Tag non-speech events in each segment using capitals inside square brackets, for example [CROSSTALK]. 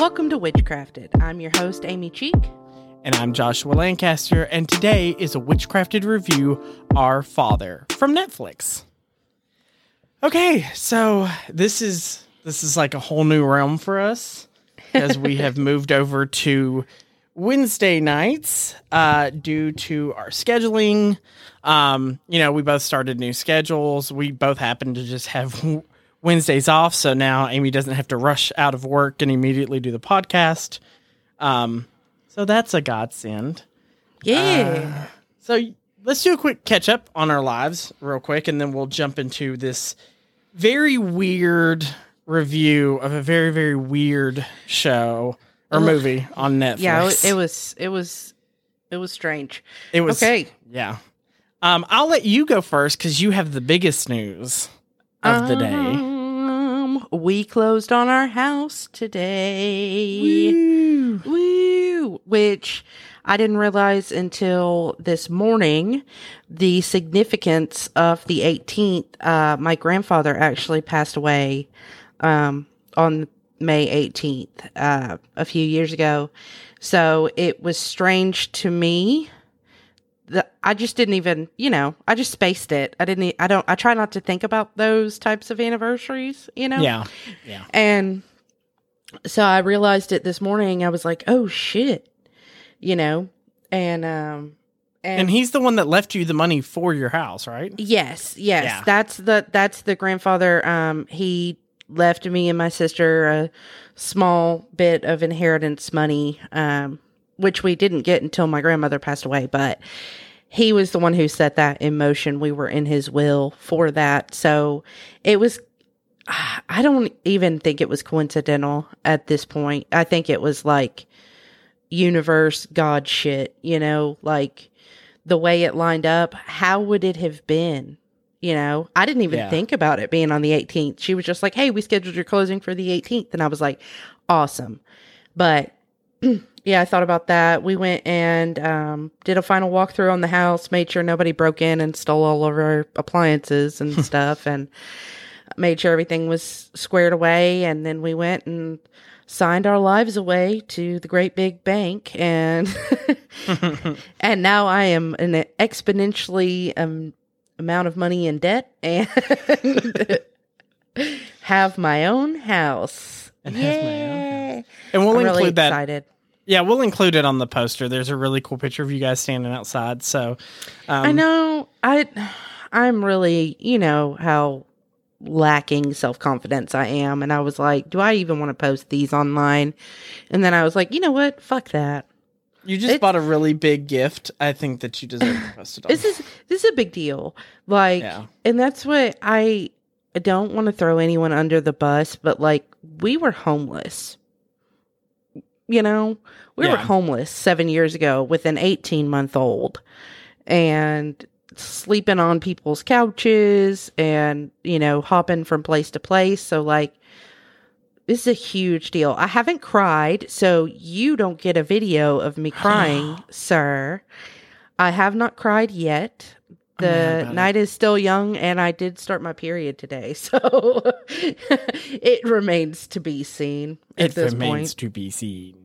Welcome to Witchcrafted. I'm your host, Amy Cheek. And I'm Joshua Lancaster, and today is a Witchcrafted review, Our Father, from Netflix. Okay, so this is this is like a whole new realm for us as we have [LAUGHS] moved over to Wednesday nights uh, due to our scheduling. Um, you know, we both started new schedules. We both happen to just have Wednesdays off, so now Amy doesn't have to rush out of work and immediately do the podcast. Um, so that's a godsend. Yeah. So let's do a quick catch up on our lives, real quick, and then we'll jump into this very weird review of a very very weird show or movie on Netflix. yeah, it, it was it was it was strange. It was Okay. Yeah. Um, I'll let you go first because you have the biggest news of the day. We closed on our house today. Woo. Woo! Which I didn't realize until this morning the significance of the 18th. Uh, my grandfather actually passed away um, on May 18th uh, a few years ago. So it was strange to me. The, I just didn't even, you know, I just spaced it. I didn't, I don't, I try not to think about those types of anniversaries, you know? Yeah. Yeah. And so I realized it this morning. I was like, oh shit, you know, and, um, and, And he's the one that left you the money for your house, right? yes, yes, Yeah. that's the, that's the grandfather. Um, he left me and my sister a small bit of inheritance money, um, which we didn't get until my grandmother passed away, but he was the one who set that in motion. We were in his will for that. So it was [SIGHS] I don't even think it was coincidental at this point. I think it was like universe god shit, you know, like the way it lined up. How would it have been? You know, I didn't even Yeah. think about it being on the 18th. She was just like, "Hey, we scheduled your closing for the 18th." And I was like, "Awesome." But [CLEARS THROAT] yeah, I thought about that. We went and um, did a final walkthrough on the house, made sure nobody broke in and stole all of our appliances and [LAUGHS] stuff, and made sure everything was squared away. And then we went and signed our lives away to the great big bank, and [LAUGHS] and now I am an exponentially um, amount of money in debt and [LAUGHS] have my own house. And has my own Yay. And we'll I'm include really that. excited. Yeah, we'll include it on the poster. There's a really cool picture of you guys standing outside. So, um, I know. I I'm really, you know, how lacking self-confidence I am and I was like, do I even want to post these online? And then I was like, you know what? Fuck that. you just It's- bought a really big gift. I think that you deserve to post it on. This is this is a big deal. Like Yeah. and that's what I I don't want to throw anyone under the bus, but like we were homeless. You know, we were homeless 7 years ago with an 18-month-old and sleeping on people's couches and, you know, hopping from place to place. So like this is a huge deal. I haven't cried, so you don't get a video of me [SIGHS] crying, sir. I have not cried yet. The night is still young, and I did start my period today, [LAUGHS] so [LAUGHS] it remains to be seen at it remains point. to be seen.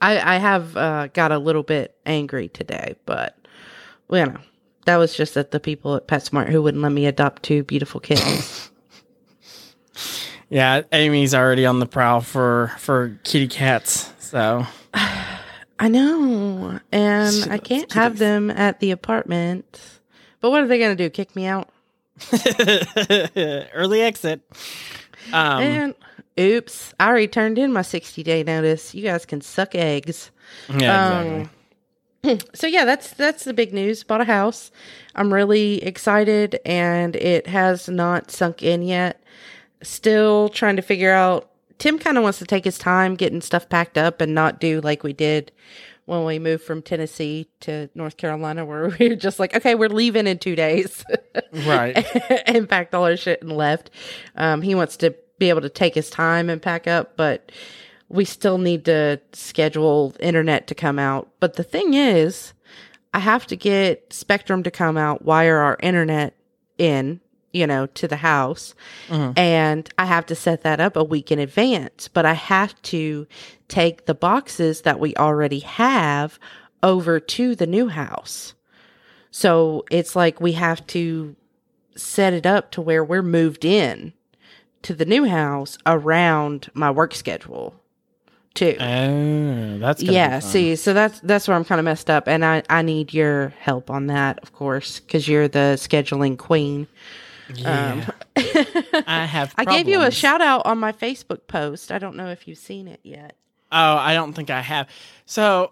I, I have uh, got a little bit angry today, but you know that was just at the people at PetSmart who wouldn't let me adopt two beautiful kittens. [LAUGHS] Yeah, Amy's already on the prowl for for kitty cats. So [SIGHS] I know, and Shit, I can't kitties. have them at the apartment. But what are they going to do? Kick me out? [LAUGHS] early exit. Um, and oops, I already turned in my 60 day notice. You guys can suck eggs. yeah, exactly. Um, [CLEARS THROAT] so yeah, that's that's the big news. Bought a house. I'm really excited, and it has not sunk in yet. Still trying to figure out. Tim kind of wants to take his time getting stuff packed up and not do like we did when we moved from Tennessee to North Carolina, where [LAUGHS] we were just like, okay, we're leaving in two days. [LAUGHS] right. [LAUGHS] and packed all our shit and left. Um, he wants to be able to take his time and pack up, but we still need to schedule internet to come out. But the thing is, I have to get Spectrum to come out, wire our internet in, you know, to the house. Mhm. And I have to set that up a week in advance, but I have to take the boxes that we already have over to the new house. So it's like we have to set it up to where we're moved in to the new house around my work schedule too. Oh, that's yeah, see, so that's that's where I'm kind of messed up and I I need your help on that, of course, cuz you're the scheduling queen. Yeah. Um, I have. [LAUGHS] I gave you a shout out on my Facebook post. I don't know if you've seen it yet. Oh, I don't think I have. So,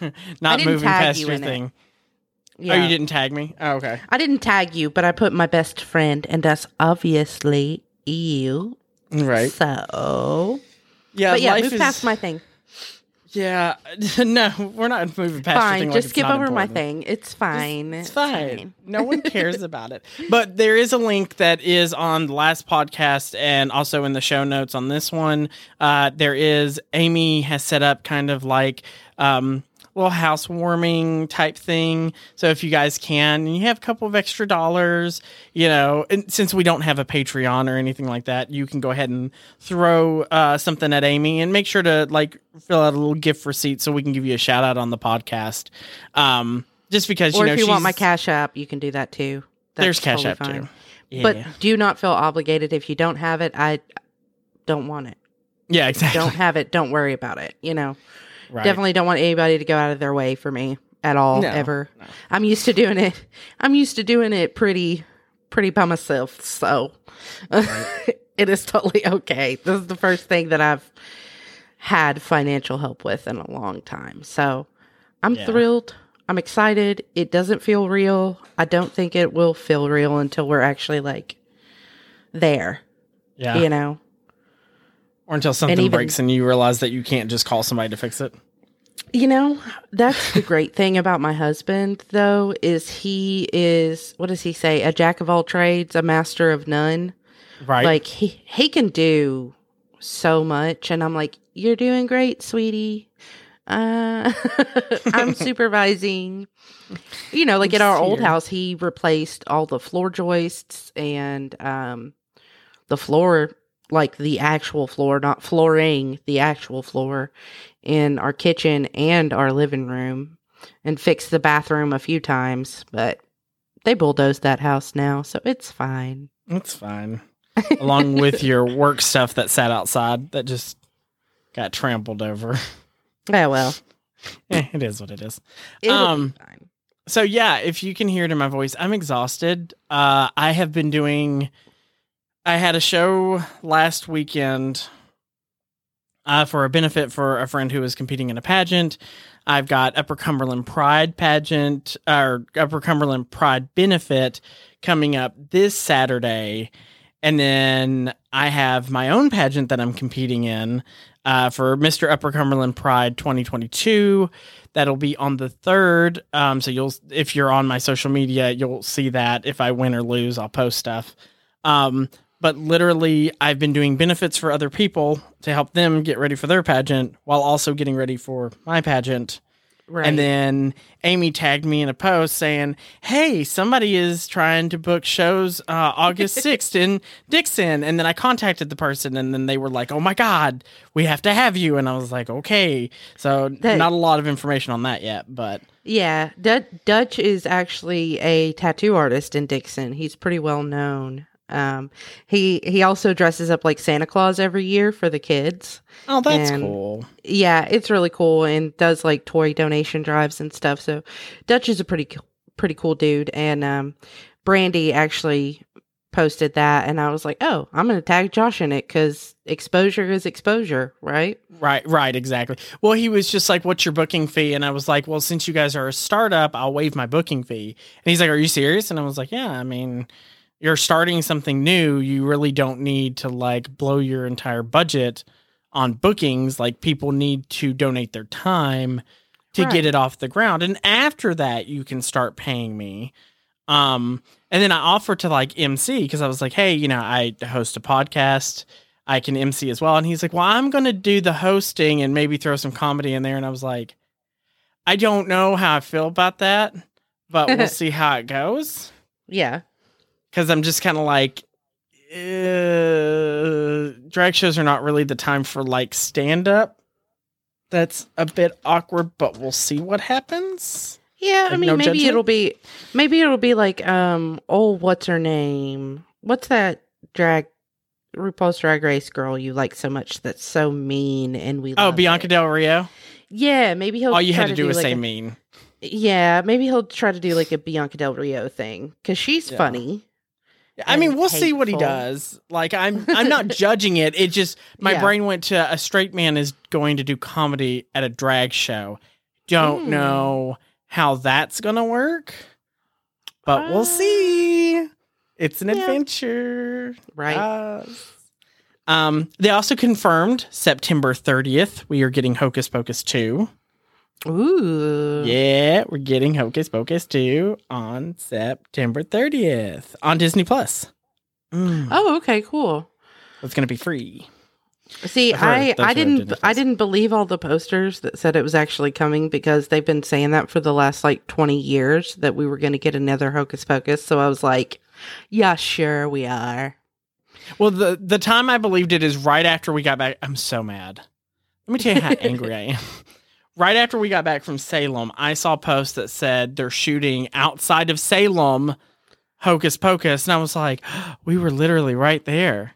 [LAUGHS] not moving past you your in it. Yeah. Oh, you didn't tag me. Oh, okay. I didn't tag you, but I put my best friend and that's obviously you. Right. So, Yeah. but yeah, move is, past my thing. Yeah. [LAUGHS] No, we're not moving past. your Fine, thing like just it's skip over my thing. It's fine. It's fine. No one [LAUGHS] cares about it. But there is a link that is on the last podcast and also in the show notes on this one. Uh, there is Amy has set up kind of like um, little housewarming type thing. So if you guys can, and you have a couple of extra dollars, you know, and since we don't have a Patreon or anything like that, you can go ahead and throw uh, something at Amy and make sure to like fill out a little gift receipt so we can give you a shout out on the podcast. Um, just because or you know if you want my Cash App, you can do that too. That's there's Cash totally App fine. too. Yeah. But do not feel obligated if you don't have it. I don't want it. yeah, [LAUGHS] exactly. Don't have it. Don't worry about it. You know, Right. definitely don't want anybody to go out of their way for me at all No, ever. no. I'm used to doing it. I'm used to doing it pretty, pretty by myself. So [LAUGHS] it is totally okay. This is the first thing that I've had financial help with in a long time. So I'm Yeah. thrilled. I'm excited. It doesn't feel real. I don't think it will feel real until we're actually like there, Yeah. you know? Or until something even- breaks and you realize that you can't just call somebody to fix it. You know, that's the great thing about my husband, though, is he is what does he say? A jack of all trades, a master of none. Right. Like he he can do so much, and I'm like, you're doing great, sweetie. Uh, [LAUGHS] I'm [LAUGHS] supervising. You know, like at our old house, he replaced all the floor joists and um, the floor, like the actual floor, not flooring, the actual floor in our kitchen and our living room, and fixed the bathroom a few times. But they bulldozed that house now, so it's fine. It's fine. Along with [LAUGHS] your work stuff that sat outside that just got trampled over. Yeah, well, [LAUGHS] Eh, it is what it is. it'll Um. So yeah, if you can hear it in my voice, I'm exhausted. Uh, I have been doing. I had a show last weekend uh, for a benefit for a friend who was competing in a pageant. I've got Upper Cumberland Pride pageant or Upper Cumberland Pride benefit coming up this Saturday, and then I have my own pageant that I'm competing in uh, for Mr. Upper Cumberland Pride 2022. That'll be on the third. Um, so you'll, if you're on my social media, you'll see that. If I win or lose, I'll post stuff. Um, but literally, I've been doing benefits for other people to help them get ready for their pageant while also getting ready for my pageant. Right. And then Amy tagged me in a post saying, Hey, somebody is trying to book shows uh, August [LAUGHS] 6th in Dixon. And then I contacted the person, and then they were like, Oh my God, we have to have you. And I was like, Okay. So, That- not a lot of information on that yet, but Yeah, Dutch, Dutch is actually a tattoo artist in Dixon. He's pretty well known. Um, he he also dresses up like Santa Claus every year for the kids. oh, that's And- cool. Yeah, it's really cool and does like toy donation drives and stuff. So Dutch is a pretty pretty cool dude. And um, Brandy actually posted that, and I was like, oh, I'm gonna tag Josh in it because exposure is exposure, right? Right, right, exactly. Well, he was just like, "What's your booking fee?" And I was like, "Well, since you guys are a startup, I'll waive my booking fee." And he's like, "Are you serious?" And I was like, "Yeah, I mean, you're starting something new. You really don't need to like blow your entire budget on bookings. Like people need to donate their time to Right. get it off the ground, and after that, you can start paying me." Um, and then I offered to like MC because I was like, "Hey, you know, I host a podcast." I can MC as well. And he's like, Well, I'm going to do the hosting and maybe throw some comedy in there. And I was like, I don't know how I feel about that, but we'll [LAUGHS] see how it goes. Yeah. Because I'm just kind of like, uh, drag shows are not really the time for like stand up. That's a bit awkward, but we'll see what happens. Yeah, I mean no maybe judgment? it'll be maybe it'll be like um oh what's her name? What's that drag RuPaul's Drag Race girl you like so much that's so mean and we Oh, love Bianca it. Del Rio. Yeah, maybe he'll All you try had to do was like say a- mean. Yeah, maybe he'll try to do like a Bianca Del Rio thing cuz she's Yeah. funny. I mean, we'll see what he does. Like, I'm I'm not [LAUGHS] judging it. It just my Yeah. brain went to a straight man is going to do comedy at a drag show. Don't Hmm. know how that's gonna work, but we'll Uh, see. It's an yeah. adventure, Right. Yes. Um, they also confirmed September 30th we are getting Hocus Pocus 2. Ooh. Yeah, we're getting Hocus Pocus 2 on September 30th on Disney Plus. Mm, Oh, okay, cool. it's gonna be free. See, I I didn't I didn't believe all the posters that said it was actually coming because they've been saying that for the last like 20 years that we were going to get another Hocus Pocus. So I was like, yeah, sure we are. Well, the the time I believed it is right after we got back. I'm so mad. Let me tell you how angry I am. [LAUGHS] [LAUGHS] Right after we got back from Salem, I saw posts that said they're shooting outside of Salem, Hocus Pocus, and I was like, [GASPS] we were literally right there.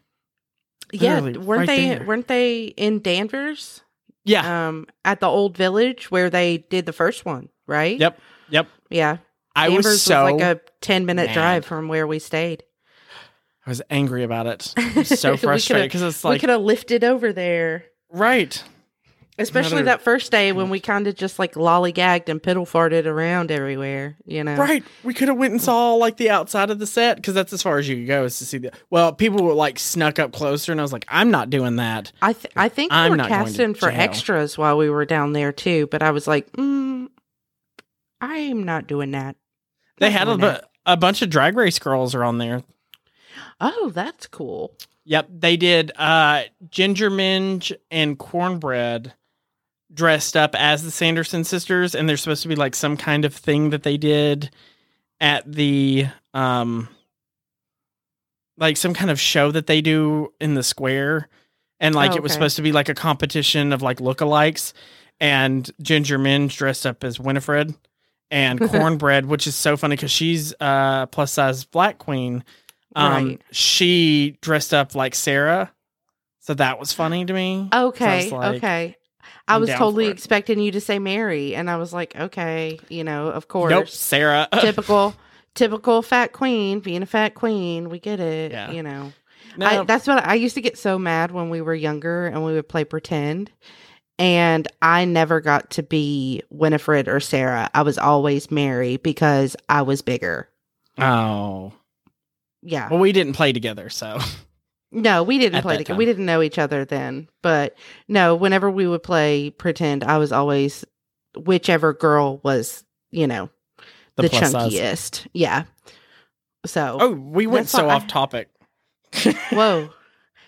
Yeah, weren't right they there. weren't they in Danvers? Yeah. Um at the old village where they did the first one, right? Yep. Yep. Yeah. I Danvers was so like a 10 minute mad. drive from where we stayed. I was angry about it. [LAUGHS] So frustrated because it's like we could have lifted over there. right. Especially Another- that first day when we kind of just like lollygagged and piddle farted around everywhere, you know? Right. We could have went and saw like the outside of the set because that's as far as you could go is to see the. Well, people were like snuck up closer, and I was like, I'm not doing that. I th- I think I'm we were not casting for jail. extras while we were down there too, but I was like, mm, I'm not doing that. They had a, that. a bunch of drag race girls are on there. Oh, that's cool. Yep, they did. Uh, Ginger Minge and Cornbread dressed up as the Sanderson sisters, and there's supposed to be like some kind of thing that they did at the um, like some kind of show that they do in the square, and like Oh, it was supposed to be like a competition of like lookalikes, and Ginger Minge dressed up as Winifred. And [LAUGHS] cornbread, which is so funny because she's uh plus size black queen, um, Right. she dressed up like Sarah, so that was funny to me. Okay, was like, okay. I I'm was totally expecting you to say Mary, and I was like, okay, you know, of course. Nope, Sarah. [LAUGHS] typical, typical fat queen being a fat queen. We get it, Yeah. you know. no, I, that's what I used to get so mad when we were younger and we would play pretend. And I never got to be Winifred or Sarah. I was always Mary because I was bigger. oh, Yeah. well, we didn't play together, so [LAUGHS] No, we didn't play that together. time. We didn't know each other then. But no, whenever we would play pretend, I was always whichever girl was, you know, the, the, plus size. chunkiest. Yeah. So, Oh, we went so why I- off topic. [LAUGHS] [LAUGHS] whoa.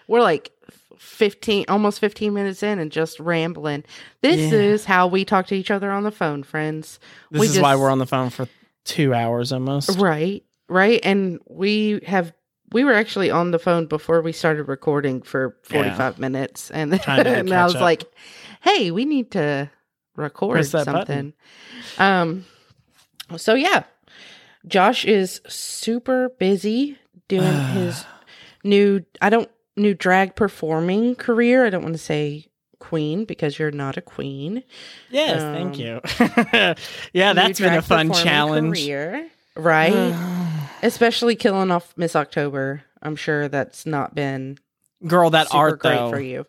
We're like 15, almost 15 minutes in and just rambling. This Yeah. is how we talk to each other on the phone, friends. This We is why we're on the phone for two hours almost. Right. Right. And we have, we were actually on the phone before we started recording for 45 minutes. And, [LAUGHS] and I was up. like, hey, we need to record something. button. Um, so yeah, Josh is super busy doing [SIGHS] his new, I don't, new drag performing career. I don't want to say queen because you're not a queen. Yes, Um, thank you. [LAUGHS] yeah, that's been a fun challenge. career, right? [SIGHS] [LAUGHS] Especially killing off Miss October. I'm sure that's not been Girl, that art great though. for you.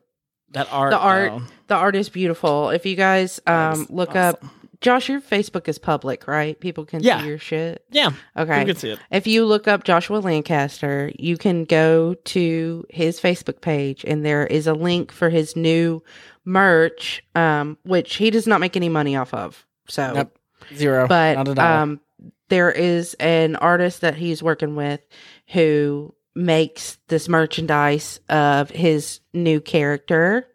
That art. The art- though, The art is beautiful. If you guys um look awesome. up Josh, your Facebook is public, right? People can Yeah. see your shit. Yeah, Okay. you can see it. If you look up Joshua Lancaster, you can go to his Facebook page and there is a link for his new merch, um, which he does not make any money off of. So, Nope. Zero. but not at all. um, there is an artist that he's working with who makes this merchandise of his new character.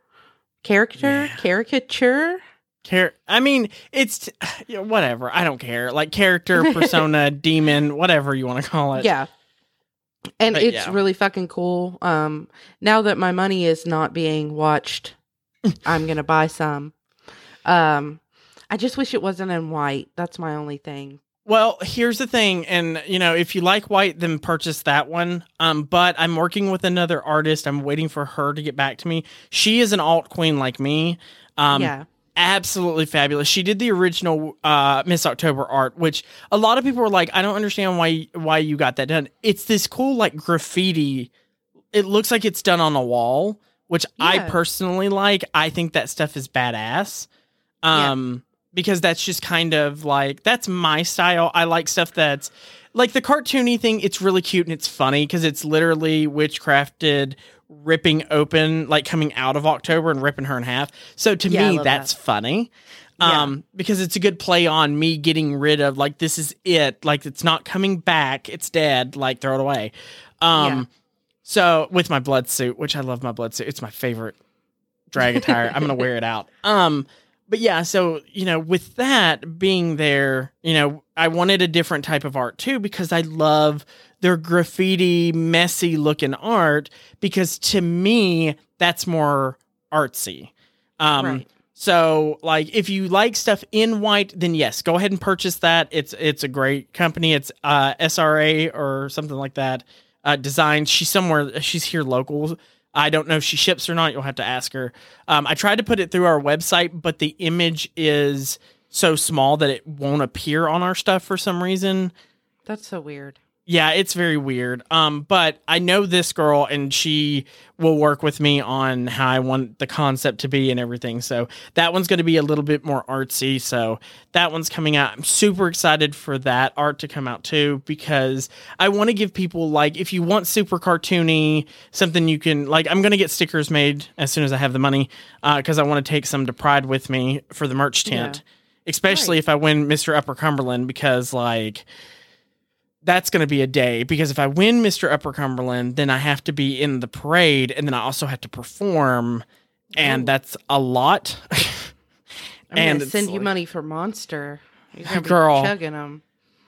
Character? Yeah. Caricature? Char- I mean, it's [SIGHS] yeah, whatever. I don't care. Like character, [LAUGHS] persona, demon, whatever you want to call it. Yeah. and But it's yeah. really fucking cool. Um, now that my money is not being watched, I'm gonna buy some. Um, I just wish it wasn't in white. That's my only thing. Well, here's the thing, and you know, if you like white, then purchase that one. Um, but I'm working with another artist. I'm waiting for her to get back to me. She is an alt queen like me. Um, yeah, absolutely fabulous. She did the original uh, Miss October art, which a lot of people were like, I don't understand why why you got that done. It's this cool like graffiti. It looks like it's done on a wall, which I personally like. I think that stuff is badass. Um because that's just kind of like that's my style. I like stuff that's like the cartoony thing, it's really cute and it's funny because it's literally witchcrafted ripping open, like coming out of October and ripping her in half. So to Yeah, me, that's funny. Yeah. Um, because it's a good play on me getting rid of like this is it, like it's not coming back, it's dead, like throw it away. Um Yeah. so with my blood suit, which I love my blood suit, it's my favorite [LAUGHS] drag attire. I'm gonna wear it out. Um but yeah, so you know, with that being there, you know, I wanted a different type of art too because I love their graffiti, messy looking art because to me that's more artsy. Um Right. so like if you like stuff in white, then yes, go ahead and purchase that. It's it's a great company. It's uh SRA or something like that. Uh design. She's somewhere she's here local. I don't know if she ships or not. You'll have to ask her. Um, I tried to put it through our website, but the image is so small that it won't appear on our stuff for some reason. that's so weird. Yeah, it's very weird. Um, but I know this girl, and she will work with me on how I want the concept to be and everything. So that one's going to be a little bit more artsy. So that one's coming out. I'm super excited for that art to come out too because I want to give people like if you want super cartoony something you can like. I'm going to get stickers made as soon as I have the money because I want to take some to Pride with me for the merch tent. Yeah. Especially Right. if I win Mr. Upper Cumberland because like that's going to be a day because if I win Mr. Upper Cumberland, then I have to be in the parade and then I also have to perform, and Oh. that's a lot. I'm And send you like- money for Monster. You're gonna be Girl. chugging them.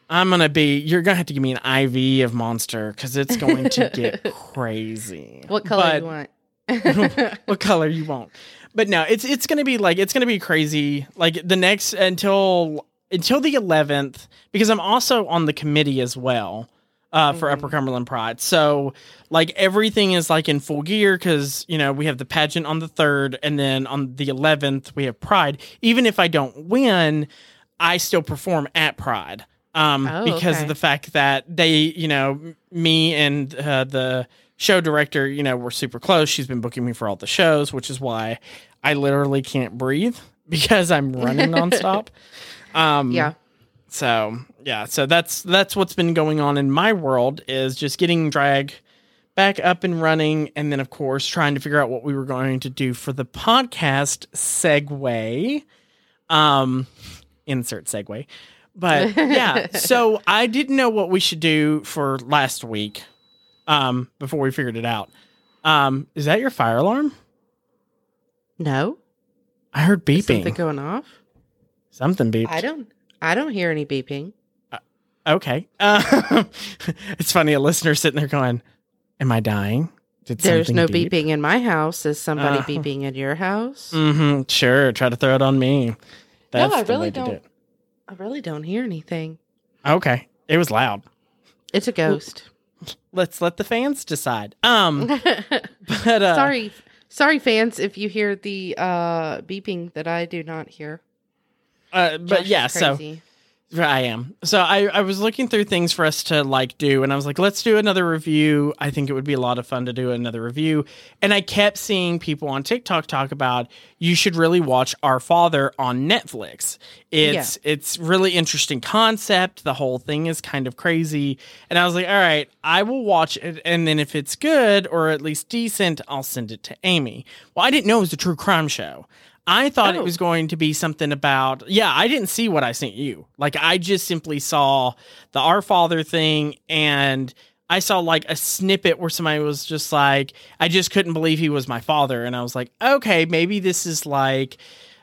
I'm gonna be. You're gonna have to give me an IV of Monster because it's going to get [LAUGHS] crazy. What color But- you want? [LAUGHS] what color you want. But no, it's it's gonna be like it's gonna be crazy. Like the next until until the eleventh, because I'm also on the committee as well. Uh, for Mhm. Upper Cumberland Pride. So, like, everything is like in full gear because, you know, we have the pageant on the 3rd, and then on the 11th, we have Pride. Even if I don't win, I still perform at Pride um, Oh, because okay. of the fact that they, you know, me and uh, the show director, you know, we're super close. She's been booking me for all the shows, which is why I literally can't breathe [LAUGHS] because I'm running nonstop. [LAUGHS] Um, yeah. So yeah, so that's that's what's been going on in my world is just getting drag back up and running, and then of course trying to figure out what we were going to do for the podcast segue. Um, insert segue. But yeah, [LAUGHS] so I didn't know what we should do for last week. Um, before we figured it out. Um, is that your fire alarm? No. I heard Is beeping. Something going off? Something beeped. I don't. I don't hear any beeping. Okay. Uh, [LAUGHS] it's funny. A listener sitting there going, "Am I dying? Did There's no beep?" beeping in my house. Is somebody Uh, beeping in your house? Mm-hmm. Sure. Try to throw it on me. That's I really do don't. it. I really don't hear anything. Okay. It was loud. It's a ghost. Let's let the fans decide. Um, [LAUGHS] but uh, sorry, sorry, fans, if you hear the uh beeping that I do not hear. Uh, but Josh yeah. So. I am. So I, I was looking through things for us to like do, and I was like, let's do another review. I think it would be a lot of fun to do another review. And I kept seeing people on TikTok talk about you should really watch Our Father on Netflix. It's it's really interesting concept. The whole thing is kind of crazy. And I was like, all right, I will watch it, and then if it's good or at least decent, I'll send it to Amy. Well, I didn't know it was a true crime show. I thought it Oh. was going to be something about yeah, I didn't see what I sent you. Like I just simply saw the Our Father thing and I saw like a snippet where somebody was just like, I just couldn't believe he was my father. And I was like, okay, maybe this is like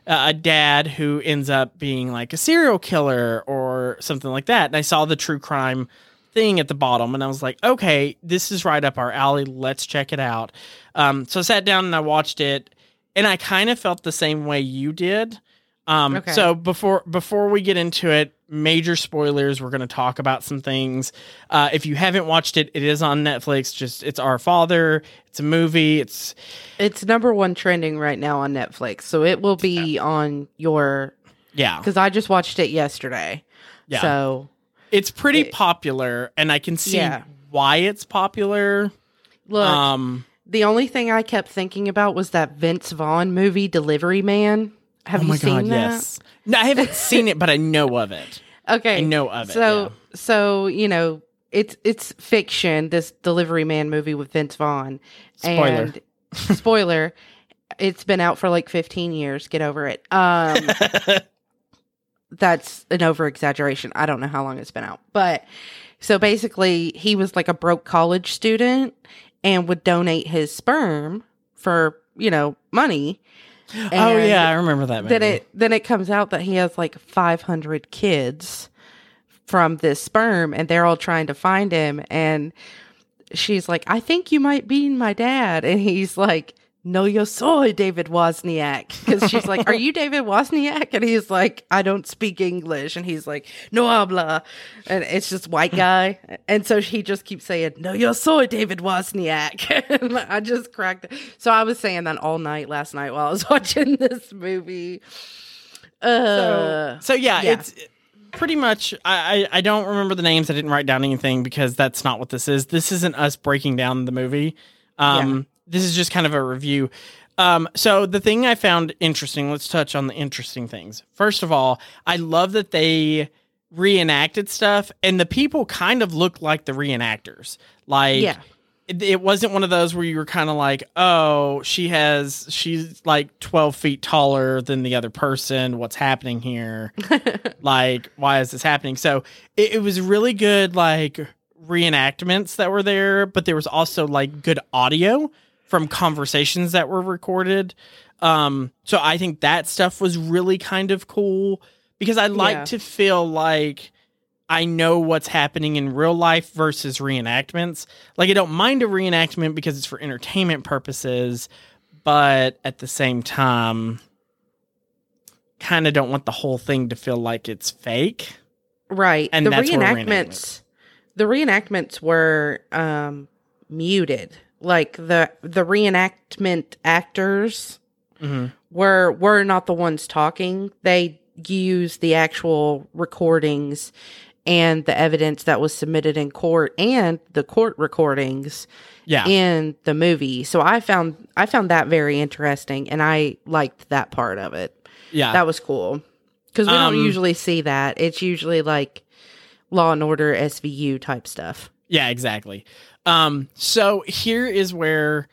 uh, a dad who ends up being like a serial killer or something like that. And I saw the true crime thing at the bottom, and I was like, okay, this is right up our alley. Let's check it out. Um, so I sat down and I watched it, and I kind of felt the same way you did. Um, Okay. So before before we get into it, major spoilers. We're going to talk about some things. Uh, if you haven't watched it, it is on Netflix. Just it's Our Father. It's a movie. It's It's number one trending right now on Netflix, so it will be on your. yeah, Because I just watched it yesterday. yeah. So it's pretty it- popular, and I can see Yeah. why it's popular. look, um, the only thing I kept thinking about was that Vince Vaughn movie, Delivery Man. Have oh you seen god, that? yes. No, I haven't seen it, but I know of it. [LAUGHS] Okay, I know of it. So so you know it's it's fiction. This Delivery Man movie with Vince Vaughn. Spoiler. And [LAUGHS] spoiler. It's been out for like 15 years. Get over it. Um, [LAUGHS] that's an over exaggeration. I don't know how long it's been out, but so basically, he was like a broke college student and would donate his sperm for you know money. oh yeah, I remember that. Movie. then it then it comes out that he has like 500 kids from this sperm and they're all trying to find him and she's like i think you might be my dad and he's like no yo soy david wozniak because she's like are you david wozniak and he's like i don't speak english and he's like no habla and it's just white [LAUGHS] guy and so he just keeps saying no yo soy david wozniak [LAUGHS] and i just cracked It. so i was saying that all night last night while i was [LAUGHS] watching this movie uh so yeah, yeah. it's pretty much. I, I I don't remember the names. I didn't write down anything because that's not what this is. This isn't us breaking down the movie. Um, this is just kind of a review. Um, so the thing I found interesting. Let's touch on the interesting things. First of all, I love that they reenacted stuff, and the people kind of look like the reenactors. Like yeah it, it wasn't one of those where you were kind of like, oh, she has, she's like 12 feet taller than the other person. What's happening here? [LAUGHS] like, why is this happening? So it, it was really good, like reenactments that were there, but there was also like good audio from conversations that were recorded. Um, so I think that stuff was really kind of cool because I like Yeah. to feel like I know what's happening in real life versus reenactments. Like I don't mind a reenactment because it's for entertainment purposes, but at the same time kind of don't want the whole thing to feel like it's fake. Right. And the reenactments the reenactments were um muted. Like the the reenactment actors hmm were were not the ones talking. They used the actual recordings and the evidence that was submitted in court and the court recordings Yeah. in the movie. So I found I found that very interesting and I liked that part of it. yeah. That was cool. Cuz we Um, don't usually see that. It's usually like Law and Order SVU type stuff. Yeah, exactly. Um, so here is where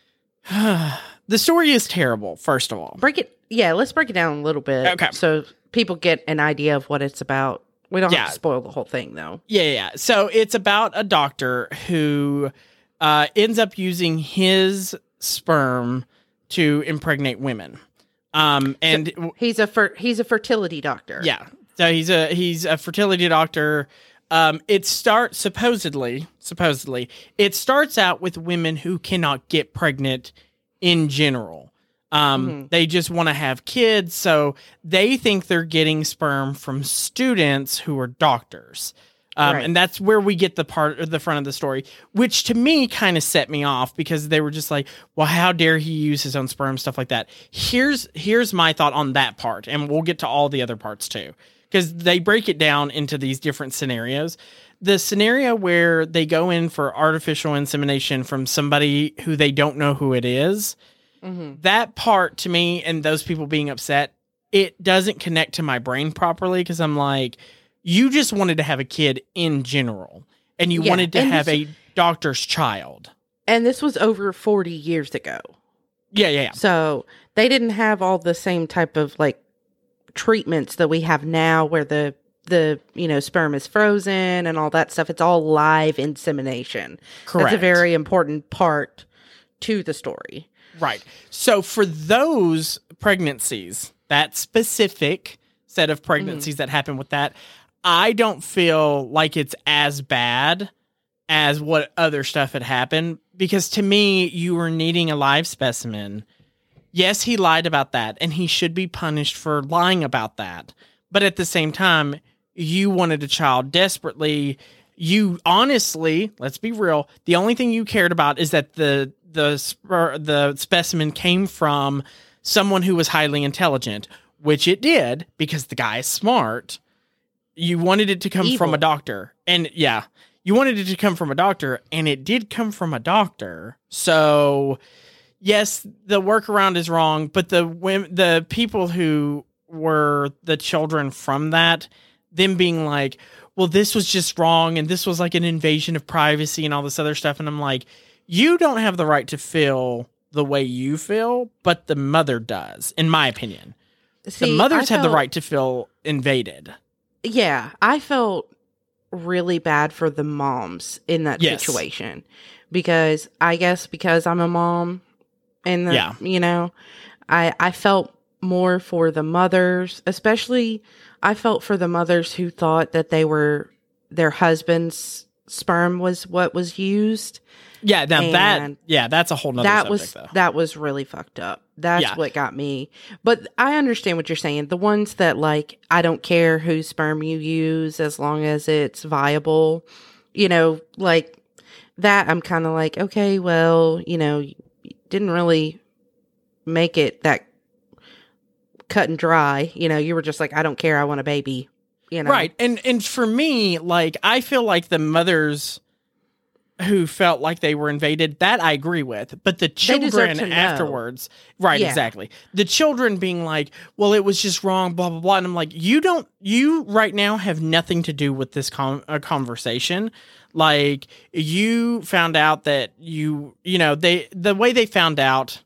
[SIGHS] the story is terrible, first of all. Break it Yeah, let's break it down a little bit Okay. so people get an idea of what it's about. We don't Yeah. have to spoil the whole thing though. Yeah, yeah. So it's about a doctor who uh, ends up using his sperm to impregnate women. Um, and He's a fer- he's a fertility doctor. yeah, so he's a he's a fertility doctor. Um, it starts supposedly supposedly it starts out with women who cannot get pregnant in general. Um, Mhm. They just want to have kids, so they think they're getting sperm from students who are doctors. Um, Right. And that's where we get the part of the front of the story, which to me kind of set me off because they were just like, "Well, how dare he use his own sperm?" Stuff like that. Here's here's my thought on that part, and we'll get to all the other parts too, because they break it down into these different scenarios. The scenario where they go in for artificial insemination from somebody who they don't know who it is, Mhm. that part to me and those people being upset, it doesn't connect to my brain properly because I'm like, you just wanted to have a kid in general, and you Yeah, wanted to have this- a doctor's child. And this was over 40 years ago. Yeah, yeah, yeah. So they didn't have all the same type of like treatments that we have now where the the you know sperm is frozen and all that stuff. It's all live insemination. Correct. That's a very important part to the story. Right. So for those pregnancies, that specific set of pregnancies mm. that happen with that, I don't feel like it's as bad as what other stuff had happened because to me, you were needing a live specimen. Yes, he lied about that and he should be punished for lying about that. But at the same time, you wanted a child desperately. You honestly, let's be real, the only thing you cared about is that the the the specimen came from someone who was highly intelligent, which it did because the guy is smart. You wanted it to come Evil. from a doctor. And yeah, you wanted it to come from a doctor and it did come from a doctor. So yes, the workaround is wrong, but the women, the people who were the children from that, them being like, well, this was just wrong and this was like an invasion of privacy and all this other stuff. And I'm like, you don't have the right to feel the way you feel, but the mother does, in my opinion. See, the mothers have the right to feel invaded. Yeah, I felt really bad for the moms in that Yes. situation because I guess because I'm a mom and the, Yeah. you know, I I felt more for the mothers, especially I felt for the mothers who thought that they were their husband's sperm was what was used. Yeah, now that yeah, that's a whole nother that subject was though. that was really fucked up. That's Yeah. what got me. But I understand what you're saying. The ones that like I don't care whose sperm you use as long as it's viable. You know, like that I'm kind of like, okay, well, you know, didn't really make it that cut and dry. You know, you were just like, I don't care, I want a baby. You know. Right. And and for me, like I feel like the mothers who felt like they were invaded, that I agree with. But the children to know. afterwards, right, Yeah. exactly. The children being like, well, it was just wrong, blah, blah, blah. And I'm like, you don't, you right now have nothing to do with this con- uh, conversation. Like, you found out that you, you know, they, the way they found out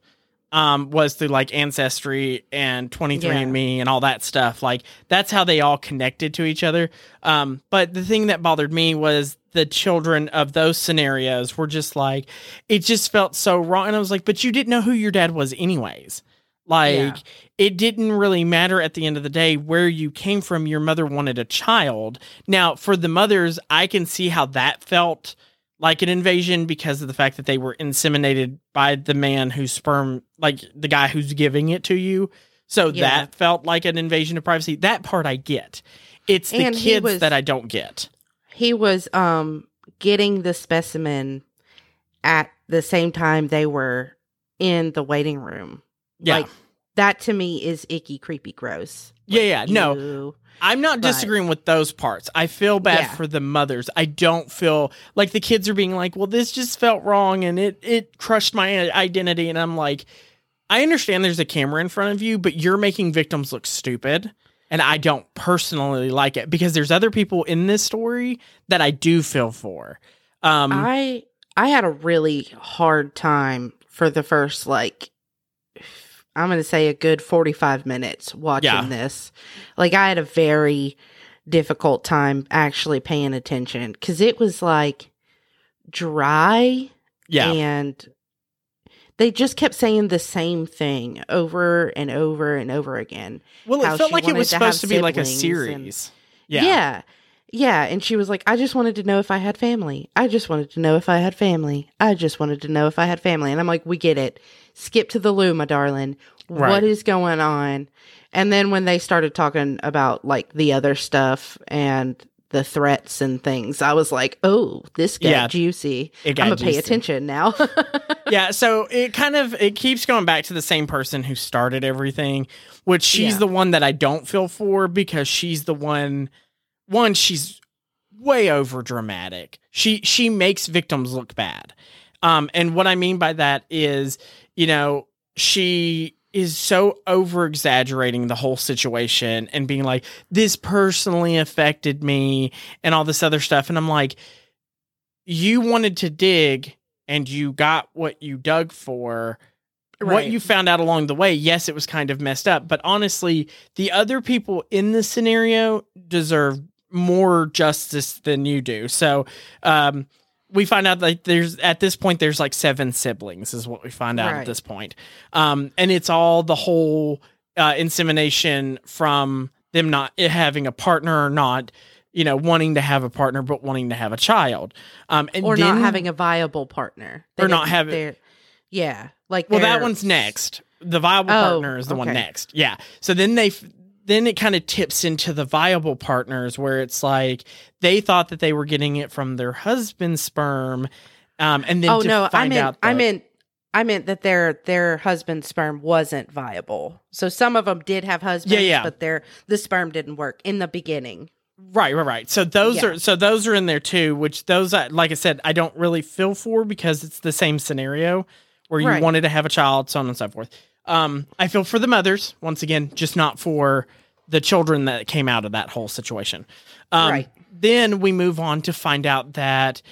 um was through like ancestry and 23andme and all that stuff. Like that's how they all connected to each other. Um but the thing that bothered me was the children of those scenarios were just like it just felt so wrong. And i was like but you didn't know who your dad was anyways like Yeah. it didn't really matter at the end of the day where you came from your mother wanted a child now for the mothers i can see how that felt like an invasion because of the fact that they were inseminated by the man whose sperm, like the guy who's giving it to you. So Yeah. that felt like an invasion of privacy. That part I get. It's the And kids was- that I don't get. he was um getting the specimen at the same time they were in the waiting room. Yeah. Like that to me is icky, creepy, gross. yeah, yeah. No, Ew. I'm not but- disagreeing with those parts. I feel bad Yeah. for the mothers. I don't feel like the kids are being like, "Well, this just felt wrong and it it crushed my identity." And I'm like, I understand there's a camera in front of you, but you're making victims look stupid. And I don't personally like it because there's other people in this story that I do feel for. Um I I had a really hard time for the first like I'm going to say a good 45 minutes watching Yeah. this. Like I had a very difficult time actually paying attention cuz it was like dry yeah. and they just kept saying the same thing over and over and over again. well, it felt like it was to supposed to have be like a series. Yeah. Yeah. yeah. And she was like, I just wanted to know if I had family. I just wanted to know if I had family. I just wanted to know if I had family. And I'm like, we get it. Skip to the loo, my darling. Right. What is going on? And then when they started talking about like the other stuff and the threats and things, I was like, oh, this got Yeah. juicy. Got I'm going to pay attention now. [LAUGHS] yeah so it kind of it keeps going back to the same person who started everything which she's Yeah. the one that i don't feel for because she's the one one she's way over dramatic she she makes victims look bad um and what i mean by that is you know she is so over exaggerating the whole situation and being like this personally affected me and all this other stuff and i'm like you wanted to dig and you got what you dug for. What you found out along the way, yes, it was kind of messed up, but honestly, the other people in this scenario deserve more justice than you do. So, um, we find out that there's at this point there's like seven siblings is what we find out Right. at this point. Um, and it's all the whole uh, insemination from them not having a partner or not you know, wanting to have a partner but wanting to have a child. Um, and or not having a viable partner. They Or not having- Yeah, like Well, that one's next. The viable Oh, partner is the one next. Yeah. So then they then it kind of tips into the viable partners where it's like they thought that they were getting it from their husband's sperm, um, and then Oh to no, I find meant out I meant I meant that their their husband's sperm wasn't viable. So some of them did have husbands, yeah. yeah. but their the sperm didn't work in the beginning. Right, right, right. So those Yeah. are so those are in there too. Which those, like I said, I don't really feel for because it's the same scenario where you Right. wanted to have a child, so on and so forth. Um, I feel for the mothers once again, just not for the children that came out of that whole situation. Um, Right. Then we move on to find out that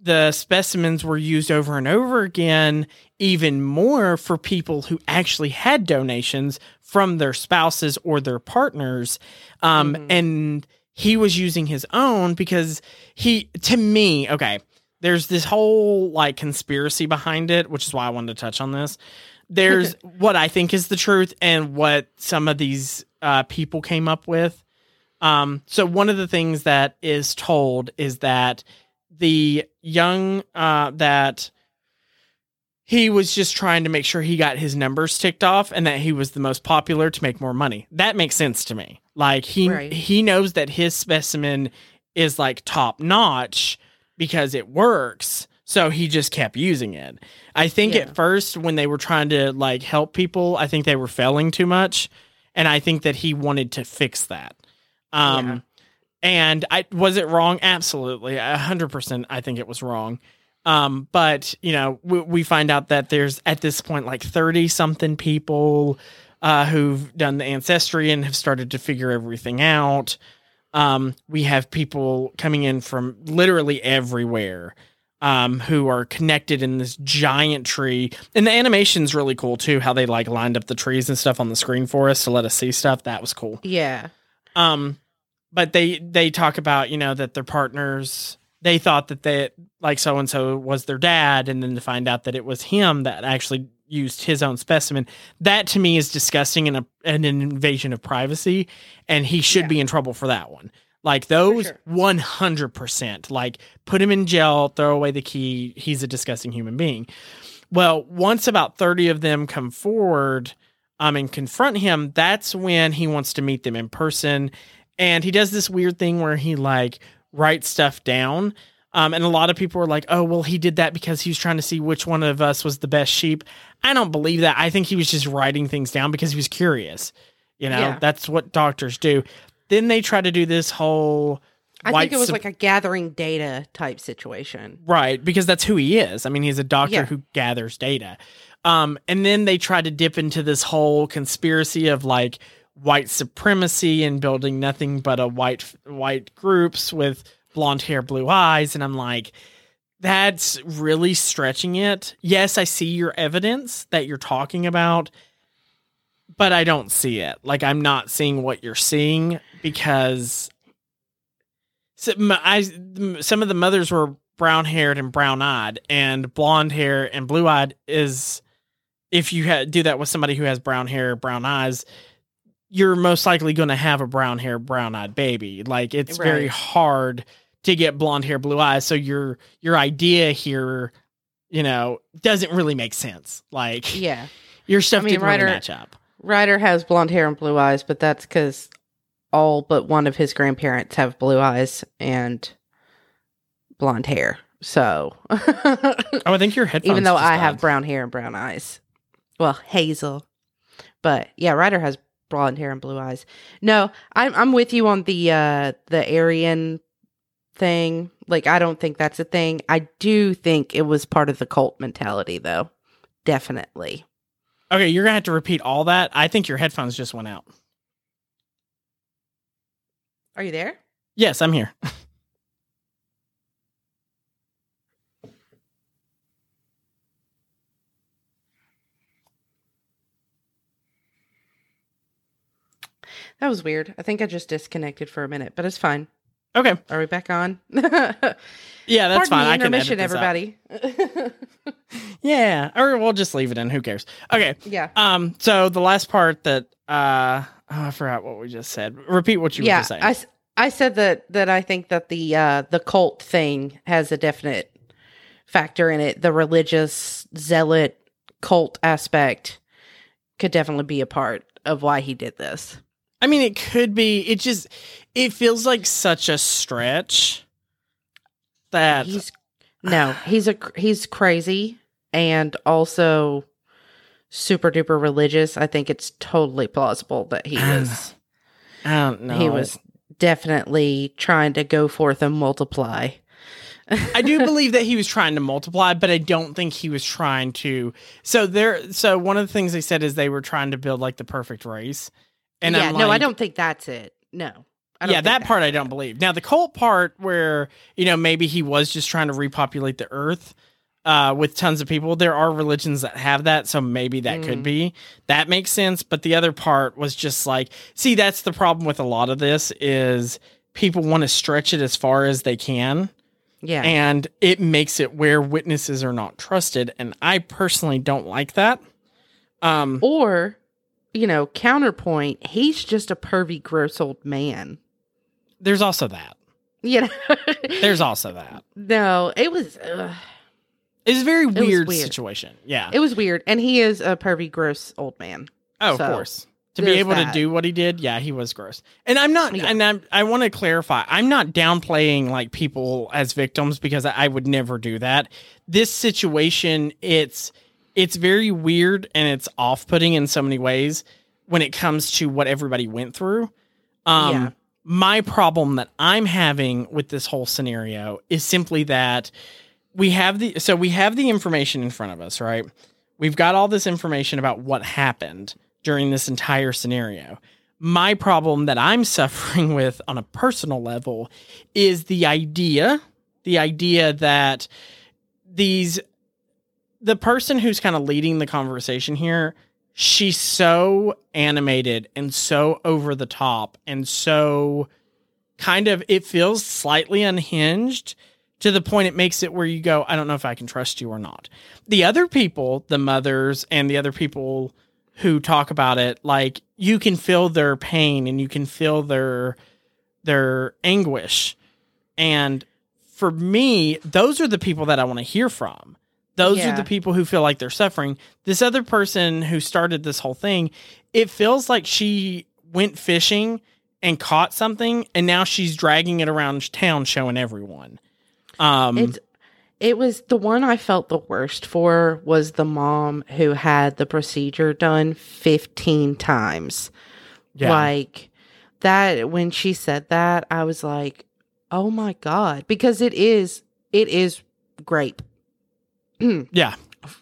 the specimens were used over and over again, even more for people who actually had donations from their spouses or their partners. Um, Mhm. And he was using his own because he, to me, okay, there's this whole like conspiracy behind it, which is why I wanted to touch on this. There's what I think is the truth and what some of these uh, people came up with. Um, so one of the things that is told is that the young uh, that he was just trying to make sure he got his numbers ticked off and that he was the most popular to make more money. That makes sense to me. Like he Right. he knows that his specimen is like top notch because it works. So he just kept using it. I think Yeah. at first when they were trying to like help people, I think they were failing too much. And I think that he wanted to fix that. Um Yeah. and I was it wrong? Absolutely. A hundred percent I think it was wrong. Um, but you know, we, we find out that there's at this point like 30 something people uh, who've done the ancestry and have started to figure everything out. Um, we have people coming in from literally everywhere um, who are connected in this giant tree. And the animation's really cool too, how they like lined up the trees and stuff on the screen for us to let us see stuff. That was cool. Yeah. Um, but they they talk about you know that their partners they thought that they like so and so was their dad, and then to find out that it was him that actually used his own specimen. That to me is disgusting and a, an invasion of privacy, and he should Yeah. be in trouble for that one. Like those sure. one hundred percent. Like put him in jail, throw away the key. He's a disgusting human being. Well, once about 30 of them come forward um, and confront him, that's when he wants to meet them in person. And he does this weird thing where he like writes stuff down. Um, and a lot of people are like, oh, well, he did that because he was trying to see which one of us was the best sheep. I don't believe that. I think he was just writing things down because he was curious. You know, Yeah. that's what doctors do. Then they try to do this whole. I think it was like a gathering data type situation. Right, because that's who he is. I mean, he's a doctor Yeah. who gathers data. Um, and then they try to dip into this whole conspiracy of like white supremacy and building nothing but a white white groups with blonde hair, blue eyes, and I'm like, that's really stretching it. Yes, I see your evidence that you're talking about, but I don't see it. Like I'm not seeing what you're seeing because so, m- I, some of the mothers were brown haired and brown eyed, and blonde hair and blue eyed is if you ha- do that with somebody who has brown hair, brown eyes, you're most likely going to have a brown hair, brown eyed baby. Like it's very hard to get blonde hair, blue eyes. So your your idea here, you know, doesn't really make sense. Like Yeah. your stuff I mean, didn't really Ryder- match up. Ryder has blonde hair and blue eyes, but that's because all but one of his grandparents have blue eyes and blonde hair. So, [LAUGHS] Oh, I think your headphones. even though I have brown hair and brown eyes, well, hazel, but yeah, Ryder has blonde hair and blue eyes. No, I'm I'm with you on the uh the Aryan thing. Like, I don't think that's a thing. I do think it was part of the cult mentality, though. Definitely. Okay, you're gonna have to repeat all that. I think your headphones just went out. Are you there? Yes, I'm here. [LAUGHS] That was weird. I think I just disconnected for a minute, but it's fine. Okay. Are we back on? [LAUGHS] Yeah, that's fine. Pardon I the can edit everybody. [LAUGHS] Yeah, or we'll just leave it in. Who cares? Okay. yeah. Um. So the last part that uh, oh, I forgot what we just said. Repeat what you were yeah. just saying. I, I said that that I think that the uh the cult thing has a definite factor in it. The religious zealot cult aspect could definitely be a part of why he did this. I mean, it could be. It just it feels like such a stretch that He's no, he's a he's crazy and also super duper religious. I think it's totally plausible that he was I don't know. he was definitely trying to go forth and multiply. I do [LAUGHS] believe that he was trying to multiply, but I don't think he was trying to. So there. So one of the things they said is they were trying to build like the perfect race. And yeah, no, I don't think that's it. No. Yeah, think that part I don't believe. Now the cult part, where you know maybe he was just trying to repopulate the earth uh, with tons of people. There are religions that have that, so maybe that could Mm. be that makes sense. But the other part was just like, see, that's the problem with a lot of this is people want to stretch it as far as they can, Yeah. and it makes it where witnesses are not trusted. And I personally don't like that. Um, or, you know, counterpoint, he's just a pervy, gross old man. there's also that. You know? [LAUGHS] There's also that. no, it was uh, It's a very weird, weird. situation. Yeah. it was weird, and he is a pervy, gross old man. Oh, So, of course. To be able that. to do what he did, yeah, he was gross. And I'm not, Yeah. and I'm, I want to clarify, I'm not downplaying like people as victims because I, I would never do that. This situation, it's, it's very weird and it's off-putting in so many ways when it comes to what everybody went through. Um, Yeah. my problem that I'm having with this whole scenario is simply that we have the so we have the information in front of us, right? We've got all this information about what happened during this entire scenario. My problem that I'm [LAUGHS] suffering with on a personal level is the idea, the idea that these the person who's kind of leading the conversation here, she's so animated and so over the top and so kind of it feels slightly unhinged to the point it makes it where you go, I don't know if I can trust you or not. The other people, the mothers and the other people who talk about it, like you can feel their pain and you can feel their their anguish. And for me, those are the people that I want to hear from. Those are the people who feel like they're suffering. This other person who started this whole thing, it feels like she went fishing and caught something and now she's dragging it around town showing everyone. Um It's it was the one I felt the worst for was the mom who had the procedure done 15 times. yeah. Like that when she said that, I was like, "Oh my god," because it is it is grape [CLEARS THROAT] yeah.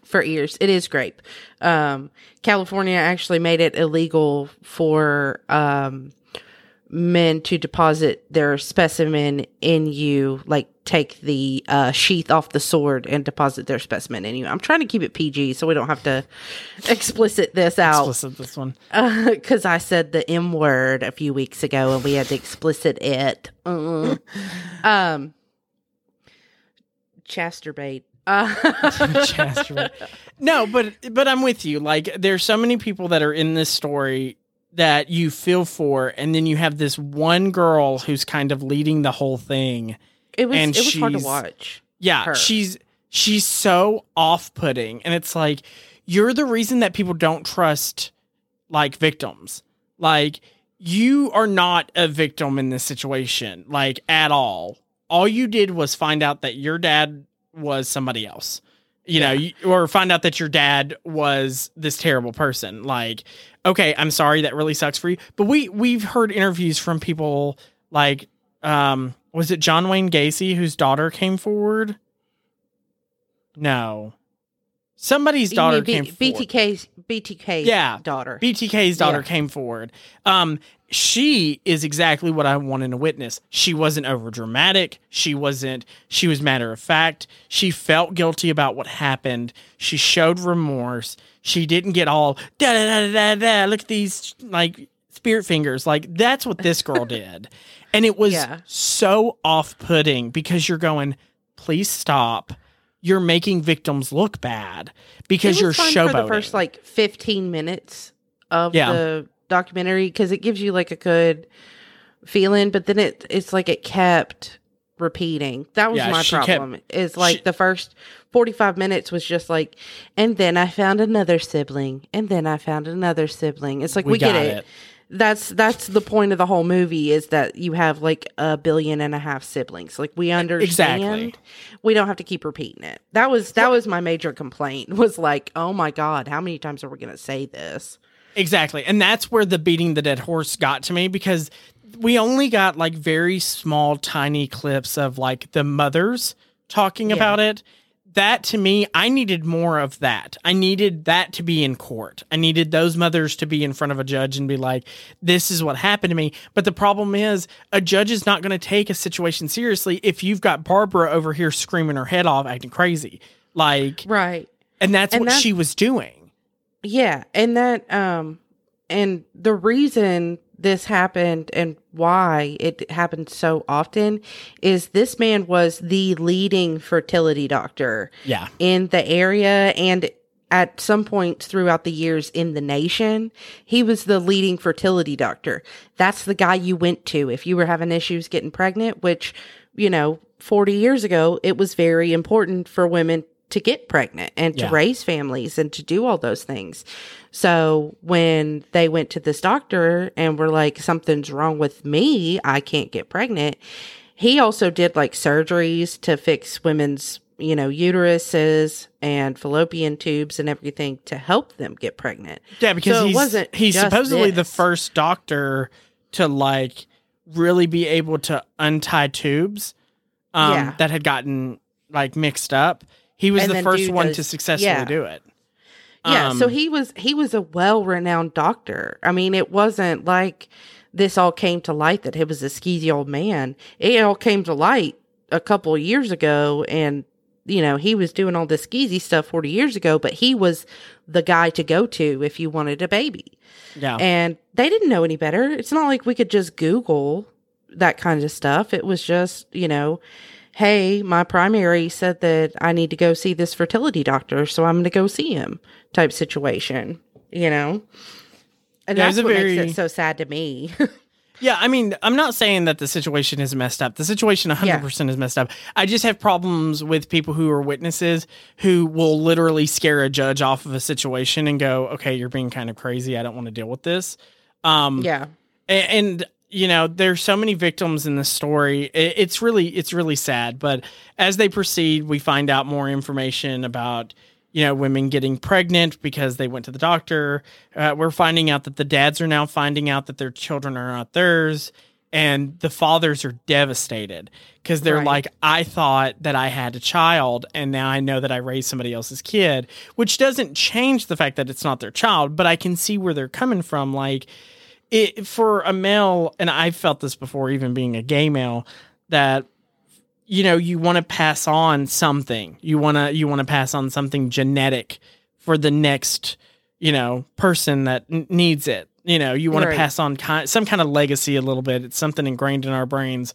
for ears. It is grape. Um California actually made it illegal for um men to deposit their specimen in you, like take the uh, sheath off the sword and deposit their specimen in you. I'm trying to keep it PG so we don't have to explicit this out Explicit this one. because I said the M word a few weeks ago and we had to explicit it. Uh, um, chasturbate. Uh, [LAUGHS] no, but but I'm with you. Like there's so many people that are in this story that you feel for, and then you have this one girl who's kind of leading the whole thing. it was And it was hard to watch. Yeah, Her. she's she's so off-putting, and it's like you're the reason that people don't trust like victims. Like you are not a victim in this situation, like at all. All you did was find out that your dad was somebody else. You know, you, or find out that your dad was this terrible person. Like, okay, I'm sorry, that really sucks for you. But we we've heard interviews from people like um was it John Wayne Gacy whose daughter came forward? No. Somebody's daughter B- came forward. BTK's BTK's Yeah. daughter. BTK's daughter Yeah. came forward. Um, she is exactly what I want in a witness. She wasn't over dramatic. She wasn't. She was matter of fact. She felt guilty about what happened. She showed remorse. She didn't get all da da da da da. Look at these like spirit fingers. Like that's what this girl [LAUGHS] did, and it was Yeah. so off-putting because you're going, please stop. You're making victims look bad because you're showboating. for the first like 15 minutes of Yeah. the documentary because it gives you like a good feeling, but then it it's like it kept repeating. That was Yeah, my she kept- problem. is like she- the first 45 minutes was just like and then I found another sibling and then I found another sibling. It's like we, get got it. That's that's the point of the whole movie is that you have like a billion and a half siblings. Like we understand. Exactly. We don't have to keep repeating it. That was that was my major complaint. [LAUGHS] Was like, "Oh my god, how many times are we going to say this?" Exactly. And that's where the beating the dead horse got to me because we only got like very small, tiny clips of like the mothers talking Yeah. about it. That to me, I needed more of that. I needed that to be in court. I needed those mothers to be in front of a judge and be like, this is what happened to me. But the problem is, a judge is not going to take a situation seriously if you've got Barbara over here screaming her head off, acting crazy. Like, Right. and that's And what that's- she was doing. Yeah, and that um and the reason this happened and why it happened so often is this man was the leading fertility doctor Yeah. in the area and at some point throughout the years in the nation, he was the leading fertility doctor. That's the guy you went to if you were having issues getting pregnant, which, you know, 40 years ago, it was very important for women to get pregnant and to Yeah. raise families and to do all those things. So when they went to this doctor and were like, something's wrong with me, I can't get pregnant. He also did like surgeries to fix women's, you know, uteruses and fallopian tubes and everything to help them get pregnant. Yeah, because So it he's, wasn't he's supposedly the first doctor to like really be able to untie tubes um, Yeah. that had gotten like mixed up. He was the first one those- to successfully yeah. do it. Yeah, so Um, he was he was a well-renowned doctor. I mean, it wasn't like this all came to light that he was a skeezy old man. It all came to light a couple of years ago and you know, he was doing all this skeezy stuff 40 years ago, but he was the guy to go to if you wanted a baby. Yeah. And they didn't know any better. It's not like we could just Google that kind of stuff. It was just, you know, hey, my primary said that I need to go see this fertility doctor, so I'm going to go see him type situation, you know? And Yeah, that's a what very- makes it so sad to me. [LAUGHS] Yeah, I mean, I'm not saying that the situation is messed up. The situation 100% is messed up. I just have problems with people who are witnesses who will literally scare a judge off of a situation and go, "Okay, you're being kind of crazy. I don't want to deal with this." Um yeah. A- and you know there's so many victims in this story. It's really it's really sad. But as they proceed we find out more information about you know women getting pregnant because they went to the doctor. Uh, we're finding out that the dads are now finding out that their children are not theirs and the fathers are devastated because they're Right. like i thought that i had a child and now i know that i raised somebody else's kid which doesn't change the fact that it's not their child but i can see where they're coming from. Like it for a male and i've felt this before even being a gay male that you know you want to pass on something. You want to you want to pass on something genetic for the next you know person that n- needs it. You know you want Right. to pass on some kind of legacy a little bit. It's something ingrained in our brains.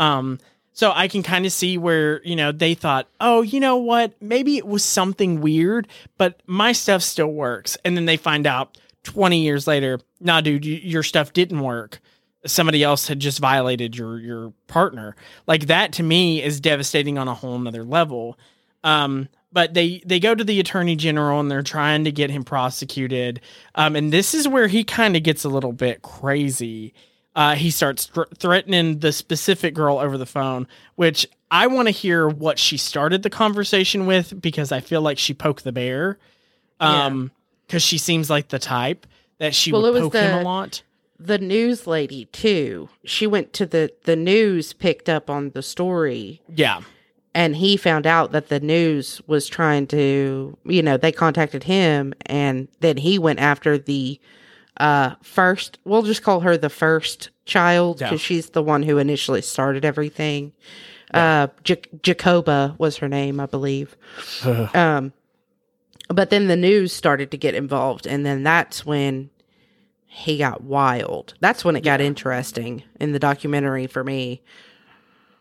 Um so i can kind of see where you know they thought oh you know what? Maybe it was something weird but my stuff still works. And then they find out 20 years later nah dude you, your stuff didn't work. Somebody else had just violated your your partner. Like that to me is devastating on a whole nother level. Um but they they go to the attorney general and they're trying to get him prosecuted. Um and this is where he kind of gets a little bit crazy. Uh he starts thr threatening the specific girl over the phone which i want to hear what she started the conversation with because i feel like she poked the bear. Um because she seems like the type that she Well, would it was poke him a lot. The news lady, too. She went to the, the news, picked up on the story, yeah. And he found out that the news was trying to you know they contacted him and then he went after the uh first we'll just call her the first child Yeah. because she's the one who initially started everything. Uh Ja- jacoba was her name i believe. Um but then the news started to get involved and then that's when he got wild that's when it got interesting in the documentary for me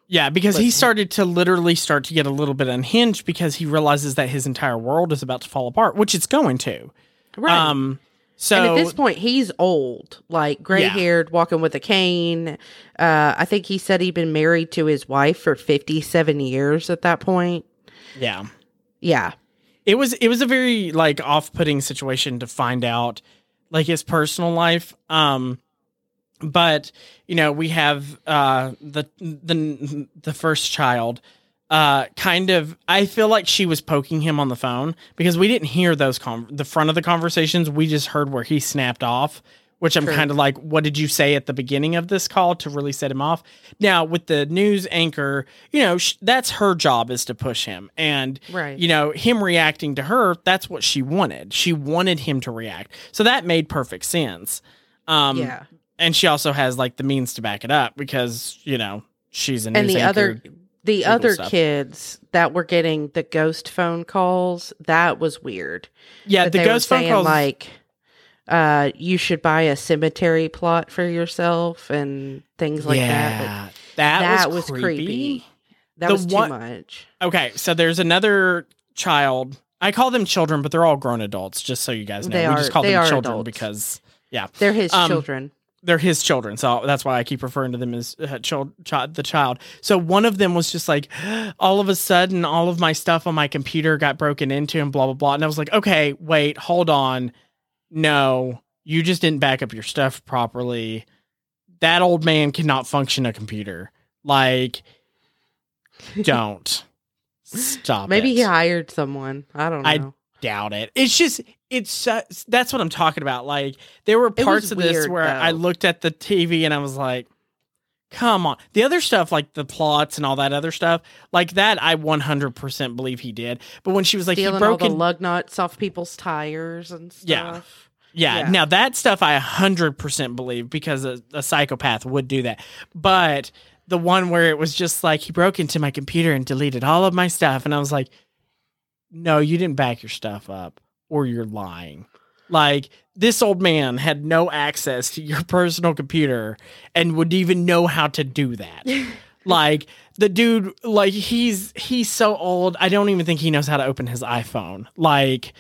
Yeah, because he started to literally start to get a little bit unhinged because he realizes that his entire world is about to fall apart, which it's going to. right Um So and at this point, he's old, like gray haired, walking with a cane. Uh, I think he said he'd been married to his wife for 57 years at that point. yeah, Yeah. It was it was a very like off-putting situation to find out like his personal life. Um, but you know we have uh the the the first child uh kind of i feel like she was poking him on the phone because we didn't hear those con- the front of the conversations we just heard where he snapped off which i'm kind of like what did you say at the beginning of this call to really set him off now with the news anchor you know sh- that's her job is to push him and Right. you know him reacting to her that's what she wanted she wanted him to react so that made perfect sense um yeah. and she also has like the means to back it up because you know she's an And the other the other stuff. kids that were getting the ghost phone calls, that was weird. yeah the ghost phone calls like uh you should buy a cemetery plot for yourself and things like that. But yeah that, that was, was creepy. creepy. That The was too one- much. okay so there's another child i call them children but they're all grown adults just so you guys know They we are- just call them children adults. because yeah, They're his Um, children. they're his children so that's why i keep referring to them as uh, child, child the child so one of them was just like [GASPS] all of a sudden all of my stuff on my computer got broken into and blah blah blah and i was like okay wait hold on no you just didn't back up your stuff properly that old man cannot function a computer like don't stop Maybe it. he hired someone. I don't know. I- doubt it. It's just it's uh, that's what I'm talking about. Like there were parts of this weird, where I looked at the TV and I was like, "Come on." The other stuff like the plots and all that other stuff, like that I 100% believe he did. But when she was like Stealing he broke all in, the lug nuts off people's tires and stuff. Yeah. yeah, yeah. now that stuff I 100% believe because a, a psychopath would do that. But the one where it was just like he broke into my computer and deleted all of my stuff and I was like, "No, you didn't back your stuff up or you're lying." Like this old man had no access to your personal computer and would even know how to do that. [LAUGHS] like the dude like he's he's so old, I don't even think he knows how to open his iPhone. Like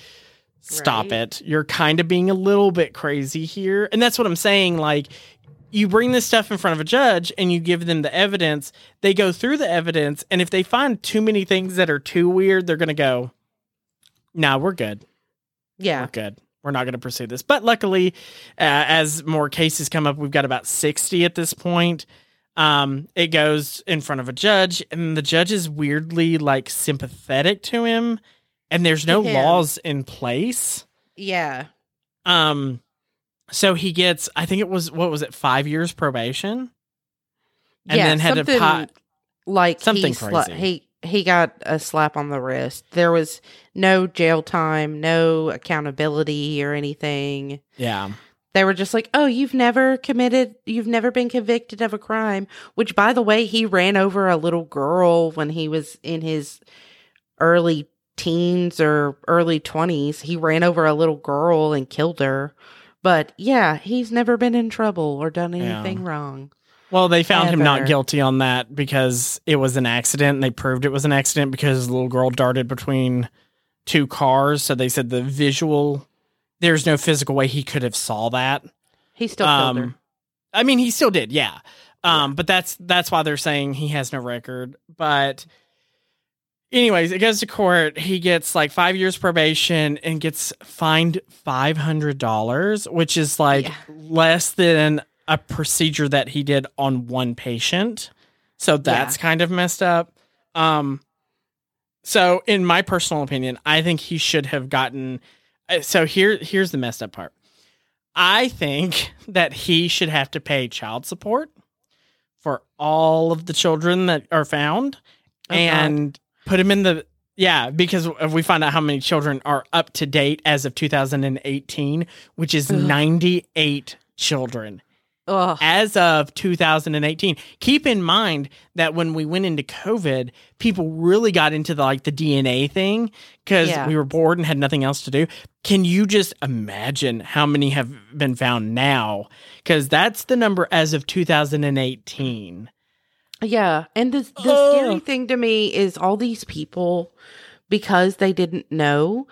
stop Right. it. You're kind of being a little bit crazy here. And that's what I'm saying like you bring this stuff in front of a judge and you give them the evidence, they go through the evidence and if they find too many things that are too weird, they're going to go "Nah, we're good Yeah. we're good. We're not going to pursue this. But luckily, uh, as more cases come up, we've got about 60 at this point. Um, it goes in front of a judge, and the judge is weirdly like sympathetic to him, and there's no laws in place. Yeah. Um, so he gets, I think it was what was it, five years probation, and yeah, then had to pot. like something he, crazy. he he got a slap on the wrist. There was no jail time, no accountability or anything. Yeah, They were just like, "Oh, you've never committed, you've never been convicted of a crime." Which, by the way, he ran over a little girl when he was in his early teens or early twenties. He ran over a little girl and killed her. But yeah, he's never been in trouble or done Yeah. anything wrong. Well, they found him not guilty on that because it was an accident. And they proved it was an accident because the little girl darted between two cars. So they said the visual, there's no physical way he could have saw that. He still killed her. Um, I mean, he still did, yeah. Um, but that's that's why they're saying he has no record. But anyways, it goes to court. He gets like five years probation and gets fined five hundred dollars, which is like Yeah. less than a procedure that he did on one patient. So that's kind of messed up. Um, so in my personal opinion, I think he should have gotten. uh, So here, here's the messed up part. I think [LAUGHS] that he should have to pay child support for all of the children that are found Oh, God. and put him in the yeah because if we find out how many children are up to date as of 2018 which is Ugh. 98 children Ugh. as of 2018 keep in mind that when we went into covid people really got into the like the dna thing because Yeah. we were bored and had nothing else to do can you just imagine how many have been found now because that's the number as of 2018 Yeah, and the the Oh. scary thing to me is all these people because they didn't know.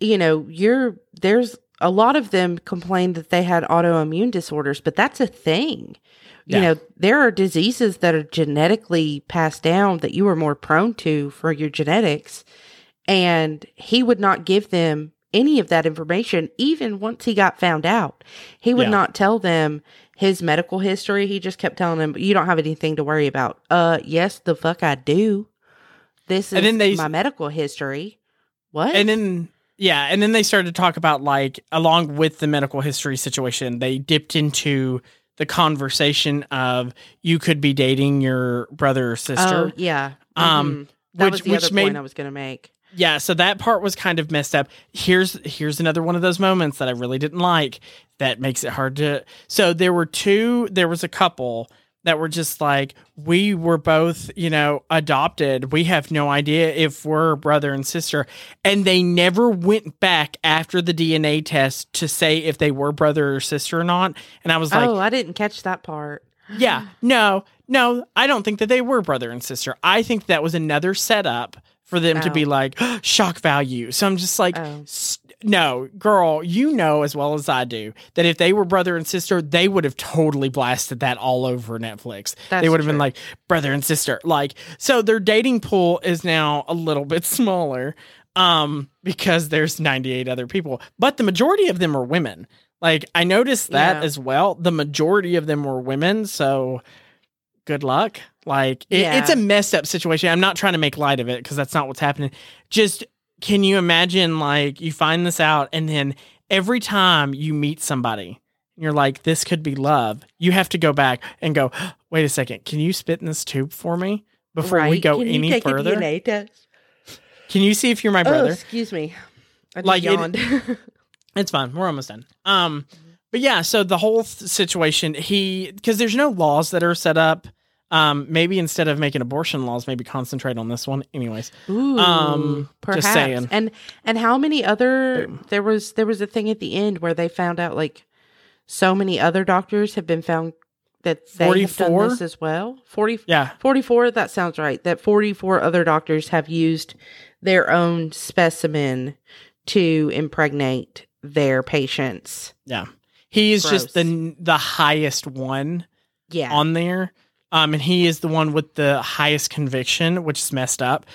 You know, you're there's a lot of them complained that they had autoimmune disorders, but that's a thing. You Yeah. know, there are diseases that are genetically passed down that you are more prone to for your genetics. And he would not give them any of that information, even once he got found out. He would Yeah. not tell them his medical history. He just kept telling them, You don't have anything to worry about. Uh, yes, the fuck I do. This is And then they- my medical history. What? And then yeah, and then they started to talk about like along with the medical history situation, they dipped into the conversation of you could be dating your brother or sister. Oh, yeah. Um, Mhm. that which- was the which other made- point I was going to make. Yeah, so that part was kind of messed up. Here's here's another one of those moments that I really didn't like that makes it hard to So there were two there was a couple that were just like we were both, you know, adopted. We have no idea if we're brother and sister and they never went back after the DNA test to say if they were brother or sister or not. And I was like, oh, I didn't catch that part. yeah, no, no, I don't think that they were brother and sister. I think that was another setup for them to Oh. be like [GASPS] shock value. So I'm just like, Oh. No, girl, you know as well as I do that if they were brother and sister, they would have totally blasted that all over Netflix. That's they would have been like brother and sister. Like, so their dating pool is now a little bit smaller um because there's 98 other people but the majority of them are women like i noticed that Yeah. as well the majority of them were women so good luck like it, it's a messed up situation i'm not trying to make light of it because that's not what's happening just can you imagine like you find this out and then every time you meet somebody you're like this could be love you have to go back and go wait a second can you spit in this tube for me before we Right. go Can you any take further A DNA test? can you see if you're my Oh, brother excuse me. I just Like, it- [LAUGHS] It's fine. We're almost done. Um, but yeah, so the whole situation, he because there's no laws that are set up. Um, maybe instead of making abortion laws, maybe concentrate on this one. Anyways, Ooh, Um, just perhaps. saying. And and how many other Boom. there was there was a thing at the end where they found out like so many other doctors have been found that they have done 44? this as well. 40, yeah, 44, that sounds right. That 44 other doctors have used their own specimen to impregnate their patients. yeah. He is just the the highest one Yeah. on there. Um, and he is the one with the highest conviction, which is messed up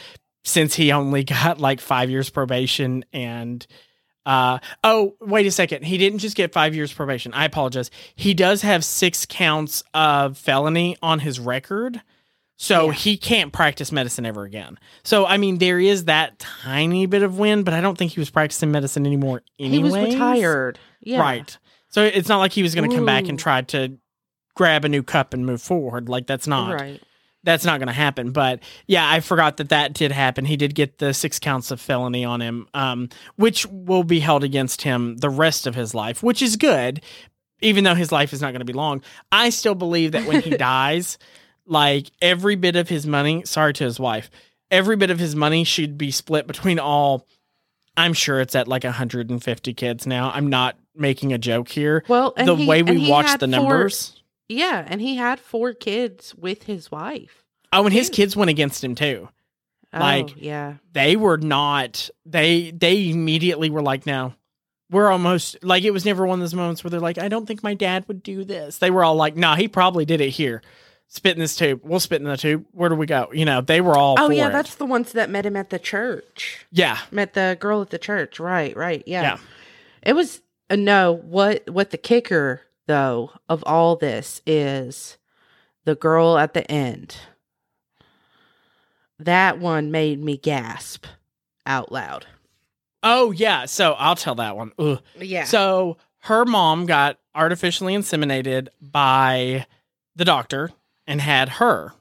since he only [LAUGHS] got like five years probation and uh oh wait a second he didn't just get five years probation i apologize he does have six counts of felony on his record so Yeah. he can't practice medicine ever again so i mean there is that tiny bit of win but i don't think he was practicing medicine anymore anyway. he was retired. Yeah. right so it's not like he was going to come back and try to grab a new cup and move forward like that's not Right. that's not going to happen. But yeah, I forgot that that did happen. He did get the six counts of felony on him, um, which will be held against him the rest of his life, which is good, even though his life is not going to be long. I still believe that when he [LAUGHS] dies, like every bit of his money, sorry to his wife, every bit of his money should be split between all. I'm sure it's at like 150 kids now. I'm not making a joke here. Well, the he- way we watch the four- numbers. Yeah, and he had four kids with his wife. Oh, and his kids went against him too. Oh, Like, yeah. they were not they they immediately were like no we're almost like it was never one of those moments where they're like i don't think my dad would do this they were all like nah he probably did it here spit in this tube we'll spit in the tube where do we go you know they were all Oh yeah, it. that's the ones that met him at the church. yeah Met the girl at the church. Right, right. Yeah. Yeah. It was uh, no, what what the kicker though of all this is the girl at the end. That one made me gasp out loud. oh yeah so i'll tell that one Ugh. Yeah. so her mom got artificially inseminated by the doctor and had her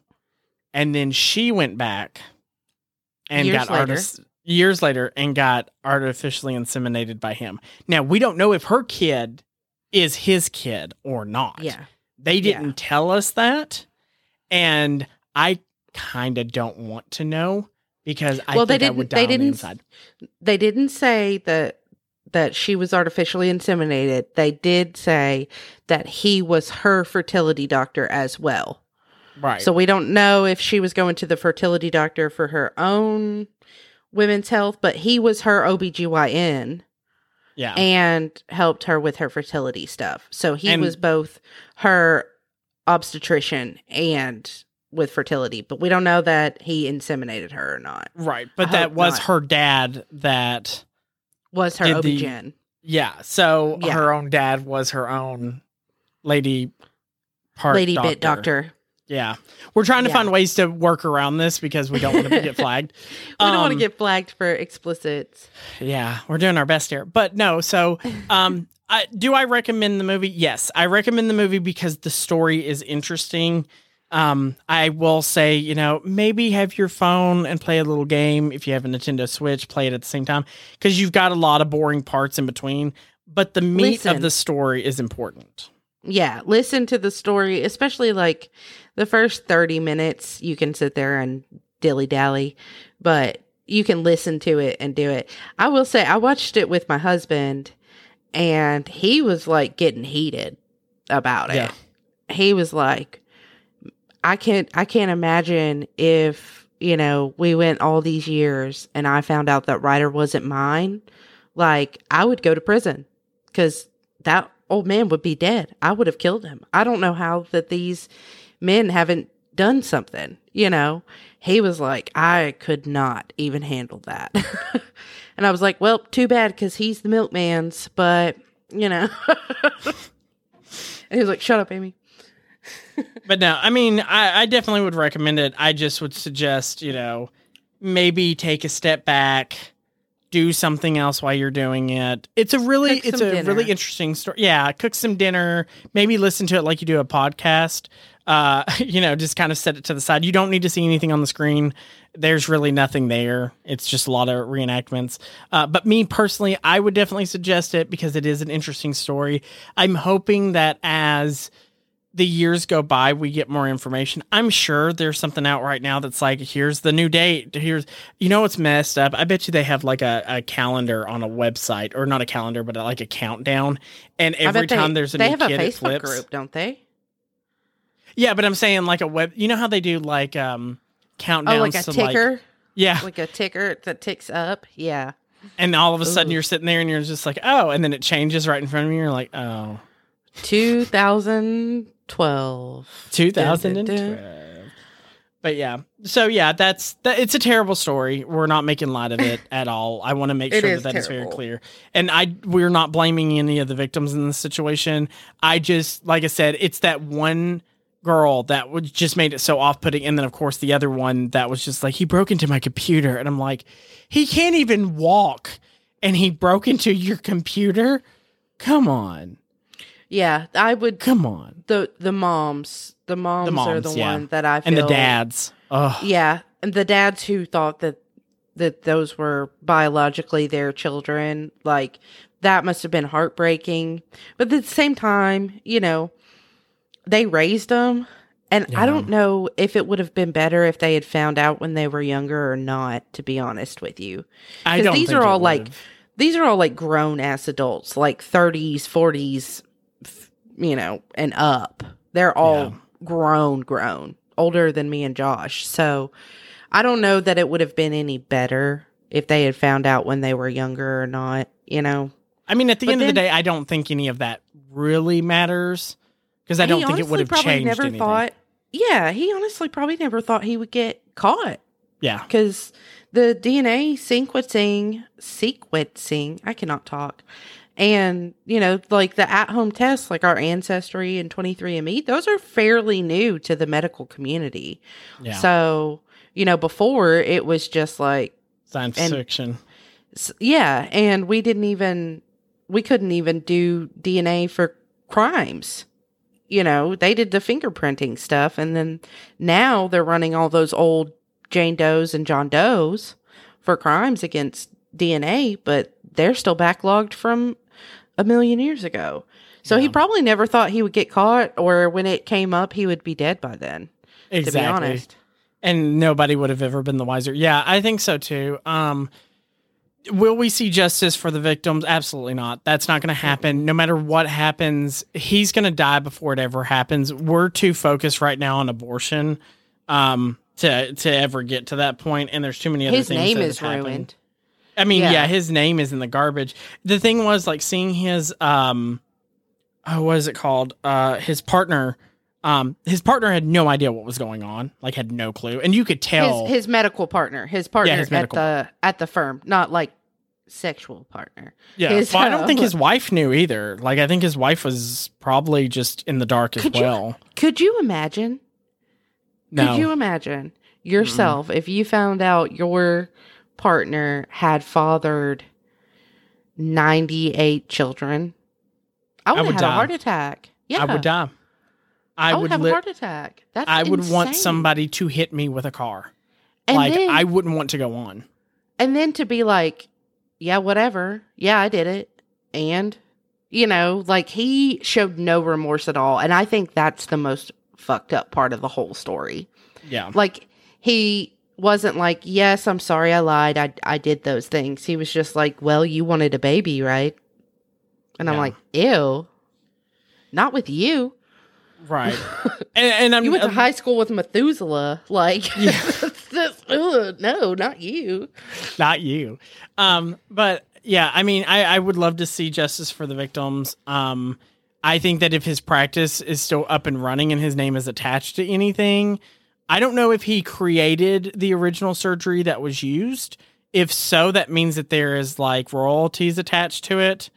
and then she went back and Years got later. artis- years later and got artificially inseminated by him now we don't know if her kid is his kid or not yeah. they didn't tell us that and i kind of don't want to know because i Well, they think i didn't- would they the didn't- inside They didn't say that that she was artificially inseminated. They did say that he was her fertility doctor as well. right So we don't know if she was going to the fertility doctor for her own women's health, but he was her OBGYN. Yeah. and helped her with her fertility stuff. So he And- was both her obstetrician and with fertility, but we don't know that he inseminated her or not. right. But I that was not. her dad that Was her OB-GYN. yeah. So Yeah. her own dad was her own lady part Lady bit doctor. Yeah. We're trying to Yeah. find ways to work around this because we don't want to get [LAUGHS] flagged. We don't want to Um, get flagged for explicit. Yeah, we're doing our best here. But no, so [LAUGHS] um I, do I recommend the movie? Yes, I recommend the movie because the story is interesting. Um I will say, you know, maybe have your phone and play a little game if you have a Nintendo Switch, play it at the same time cuz you've got a lot of boring parts in between, but the meat Listen. of the story is important. Yeah, listen to the story, especially like the first 30 minutes. You can sit there and dilly dally, but you can listen to it and do it. I will say, I watched it with my husband, and he was like getting heated about it. Yeah. He was like, I can't, I can't imagine if, you know, we went all these years and I found out that Ryder wasn't mine. Like, I would go to prison because that old man would be dead. I would have killed him. I don't know how that these men haven't done something, you know? He was like, I could not even handle that. [LAUGHS] and I was like, well, too bad because he's the milkman's, but, you know. [LAUGHS] and he was like, shut up, Amy. [LAUGHS] But no, I mean, I, I definitely would recommend it. I just would suggest, you know, maybe take a step back, do something else while you're doing it. It's a really, Cook it's a dinner. really interesting story. Yeah, cook some dinner. Maybe listen to it like you do a podcast. Uh, [LAUGHS] you know, just kind of set it to the side. You don't need to see anything on the screen. There's really nothing there. It's just a lot of reenactments. Uh, but me personally, I would definitely suggest it because it is an interesting story. I'm hoping that as the years go by, we get more information. I'm sure there's something out right now that's like, here's the new date. Here's, you know, what's messed up. I bet you they have like a, a calendar on a website, or not a calendar, but like a countdown. And every bet they- time there's a they new have a kid, it Facebook flips. group, don't they? Yeah, but I'm saying like a web. You know how they do like um countdowns Oh, like a to ticker, like yeah, like a ticker that ticks up. Yeah. and all of a sudden Ooh. you're sitting there and you're just like, oh, and then it changes right in front of you. You're like, oh, 2012. 2012. But yeah, so yeah, that's that. It's a terrible story. We're not making light of it at all. I want to make [LAUGHS] It sure that that is very clear. And I, we're not blaming any of the victims in this situation. I just, like I said, it's that one girl that would just made it so off-putting, and then of course the other one that was just like he broke into my computer, and I'm like, he can't even walk, and he broke into your computer. Come on, Yeah, I would come on, the the moms, the moms, are moms, the yeah. one that I feel and the dads. Oh, Yeah, and the dads who thought that that those were biologically their children, like that must have been heartbreaking. But at the same time, you know, they raised them, and Yeah. I don't know if it would have been better if they had found out when they were younger or not. To be honest with you, I don't. these are all like these are all like grown ass adults, like 30s, 40s, f- you know, and up. They're all Yeah. grown, grown, older than me and Josh. So I don't know that it would have been any better if they had found out when they were younger or not, you know. I mean, at the But end of the day, I don't think any of that really matters because I don't think it would have probably changed never anything. thought Yeah, he honestly probably never thought he would get caught. yeah, because the DNA sequencing, sequencing, I cannot talk. And, you know, like the at home tests, like our Ancestry and 23andMe, those are fairly new to the medical community. yeah, So, you know, before it was just like, science and- fiction. yeah. And we didn't even, we couldn't even do DNA for crimes. You know, they did the fingerprinting stuff. And then now they're running all those old Jane Does and John Does for crimes against DNA, but they're still backlogged from a million years ago. So he probably never thought he would get caught, or when it came up, he would be dead by then. Exactly. To be honest, and nobody would have ever been the wiser. Yeah, I think so too. Um, will we see justice for the victims? Absolutely not. That's not going to happen. No matter what happens, he's going to die before it ever happens. We're too focused right now on abortion um, to to ever get to that point, and there's too many other his things. name that is have happened. I mean, yeah. Yeah. his name is in the garbage. The thing was like seeing his um oh, what is it called? Uh his partner um his partner had no idea what was going on, like had no clue. And you could tell his his medical partner, his partner his at the at the firm, not like sexual partner. Yeah. his, well, I don't think uh, his wife knew either. Like I think his wife was probably just in the dark as Could you- well. Could you imagine? No. Could you imagine yourself if you found out your partner had fathered 98 children? I would, would have die. a heart attack. Yeah. I would die. I, I would, would have lit- a heart attack. That's I would want somebody to hit me with a car. and like then, I wouldn't want to go on. and then to be like, yeah, whatever. Yeah, I did it. And you know, like he showed no remorse at all, and I think that's the most fucked up part of the whole story. Yeah. like he wasn't like yes i'm sorry i lied i i did those things he was just like well you wanted a baby right and i'm like ew not with you Right. [LAUGHS] and, and I'm you went to uh, high school with methuselah like Yeah. [LAUGHS] that's- ugh, no not you not you. Um, but yeah, I mean, I, I would love to see justice for the victims. Um, I think that if his practice is still up and running and his name is attached to anything, I don't know if he created the original surgery that was used. If so, that means that there is like royalties attached to it.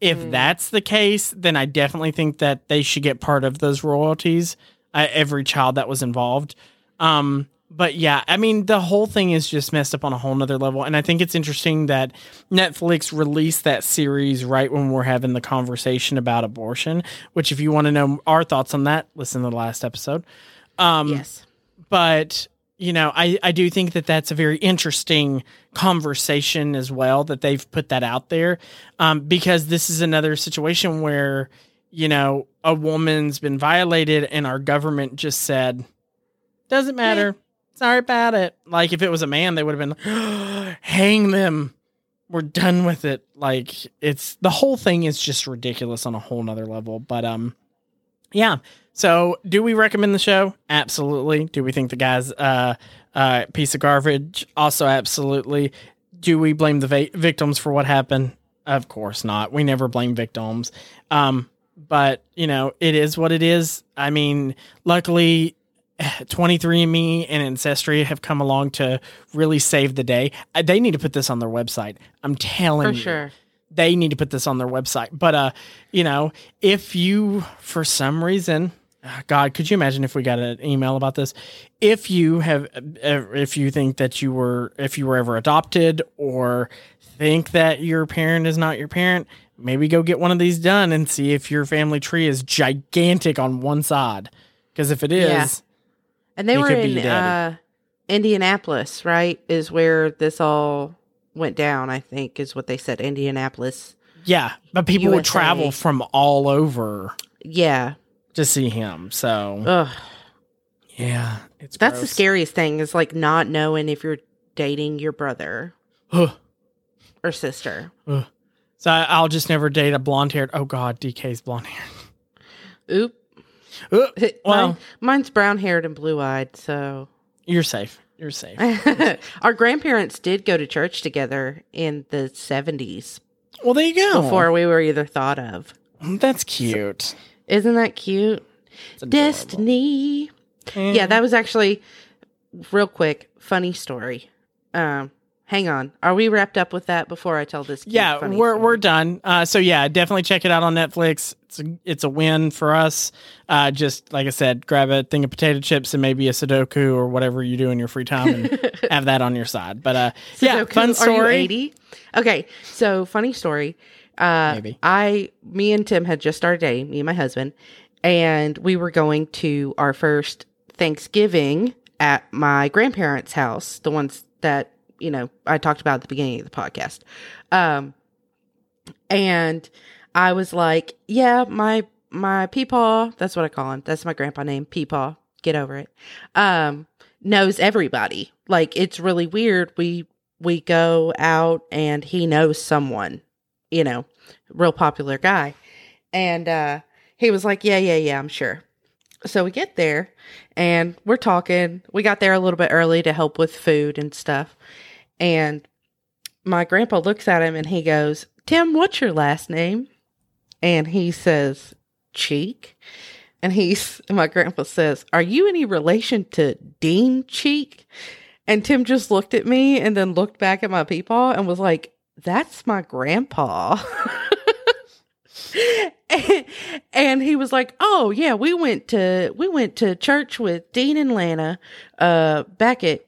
If Mm. that's the case, then I definitely think that they should get part of those royalties. Uh, every child that was involved. Um, but yeah, I mean, the whole thing is just messed up on a whole nother level. And I think it's interesting that Netflix released that series right when we're having the conversation about abortion, which, if you want to know our thoughts on that, listen to the last episode. Um, yes but you know I, I do think that that's a very interesting conversation as well that they've put that out there um, because this is another situation where you know a woman's been violated and our government just said doesn't matter. Sorry about it. Like if it was a man they would have been [GASPS] hang them. We're done with it. Like it's the whole thing is just ridiculous on a whole nother level but um yeah so, do we recommend the show? Absolutely. Do we think the guy's uh, uh, piece of garbage? Also, absolutely. Do we blame the va- victims for what happened? Of course not. We never blame victims. Um, but you know, it is what it is. I mean, luckily, [SIGHS] 23andMe and Ancestry have come along to really save the day. Uh, They need to put this on their website. I'm telling you. for you sure they need to put this on their website. But uh, you know, if you for some reason, ah, God, could you imagine if we got an email about this? If you have, uh, if you think that you were, if you were ever adopted, or think that your parent is not your parent, maybe go get one of these done and see if your family tree is gigantic on one side. Because if it is, Yeah. and they He were in uh indianapolis right is where this all went down i think is what they said indianapolis yeah, but people would travel from all over yeah to see him. So Ugh. yeah, it's That's the scariest thing is like not knowing if you're dating your brother Ugh. or sister. So I- I'll just never date a blonde haired. Oh God, DK's blonde hair. Oop. Uh, [LAUGHS] well, Mine- mine's brown haired and blue eyed. So you're safe. You're safe. [LAUGHS] our grandparents did go to church together in the 70s Well, there you go. before we were either thought of. That's cute. Isn't that cute? Destiny. Mm. Yeah, that was actually real quick. Funny story. Um, hang on. Are we wrapped up with that before I tell this? cute, yeah, funny we're story? we're done. Uh, so yeah, definitely check it out on Netflix. It's a, it's a win for us. Uh, just like I said, grab a thing of potato chips and maybe a Sudoku or whatever you do in your free time, and [LAUGHS] have that on your side. But uh, yeah, Sudoku, fun Are you story. 80? Okay, so funny story. Uh, Maybe. I, me and Tim had just started dating, me and my husband, and we were going to our first Thanksgiving at my grandparents' house, the ones that, you know, I talked about at the beginning of the podcast. Um, and I was like, yeah, my, my peepaw, that's what I call him. That's my grandpa name, peepaw. Get over it. Um, knows everybody. Like it's really weird. We we go out and he knows someone, you know, real popular guy. And uh he was like, "Yeah, yeah, yeah, I'm sure." So we get there and we're talking. We got there a little bit early to help with food and stuff. And my grandpa looks at him and he goes, Tim, what's your last name? And he says, Cheek. And he's, my grandpa says, Are you any relation to Dean Cheek? And Tim just looked at me and then looked back at my peepaw and was like, That's my grandpa. [LAUGHS] [LAUGHS] and, he was like, "Oh yeah, we went to we went to church with Dean and Lana uh back at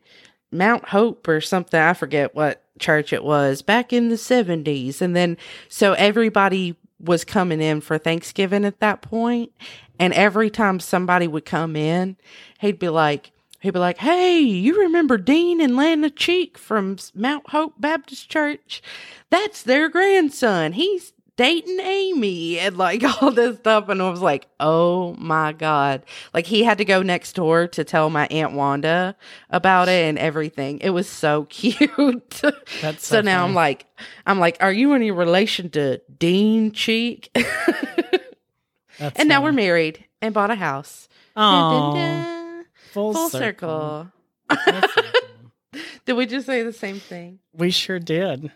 Mount Hope or something. I forget what church it was back in the 70s. And then so everybody was coming in for Thanksgiving at that point, and every time somebody would come in, he'd be like He'd be like, "Hey, you remember Dean and Lana Cheek from Mount Hope Baptist Church? That's their grandson. He's dating Amy and like [LAUGHS] all this stuff. And I was like, oh my God. Like he had to go next door to tell my Aunt Wanda about it and everything. It was so [LAUGHS] cute. That's so, so now I'm like, I'm like, are you any relation to Dean Cheek? [LAUGHS] And now we're married and bought a house. Dun, Aw, dun, dun. full, Full circle. circle. That's so. Did we just say the same thing? We sure did.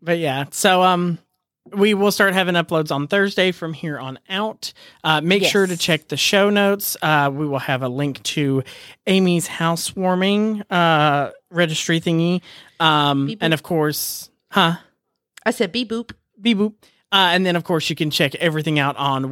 But yeah, so um we will start having uploads on Thursday from here on out. Uh, make sure to check the show notes. Uh, we will have a link to Amy's housewarming uh, registry thingy. Um, and of course, huh? I said beep boop. Beep boop. Uh, and then, of course, you can check everything out on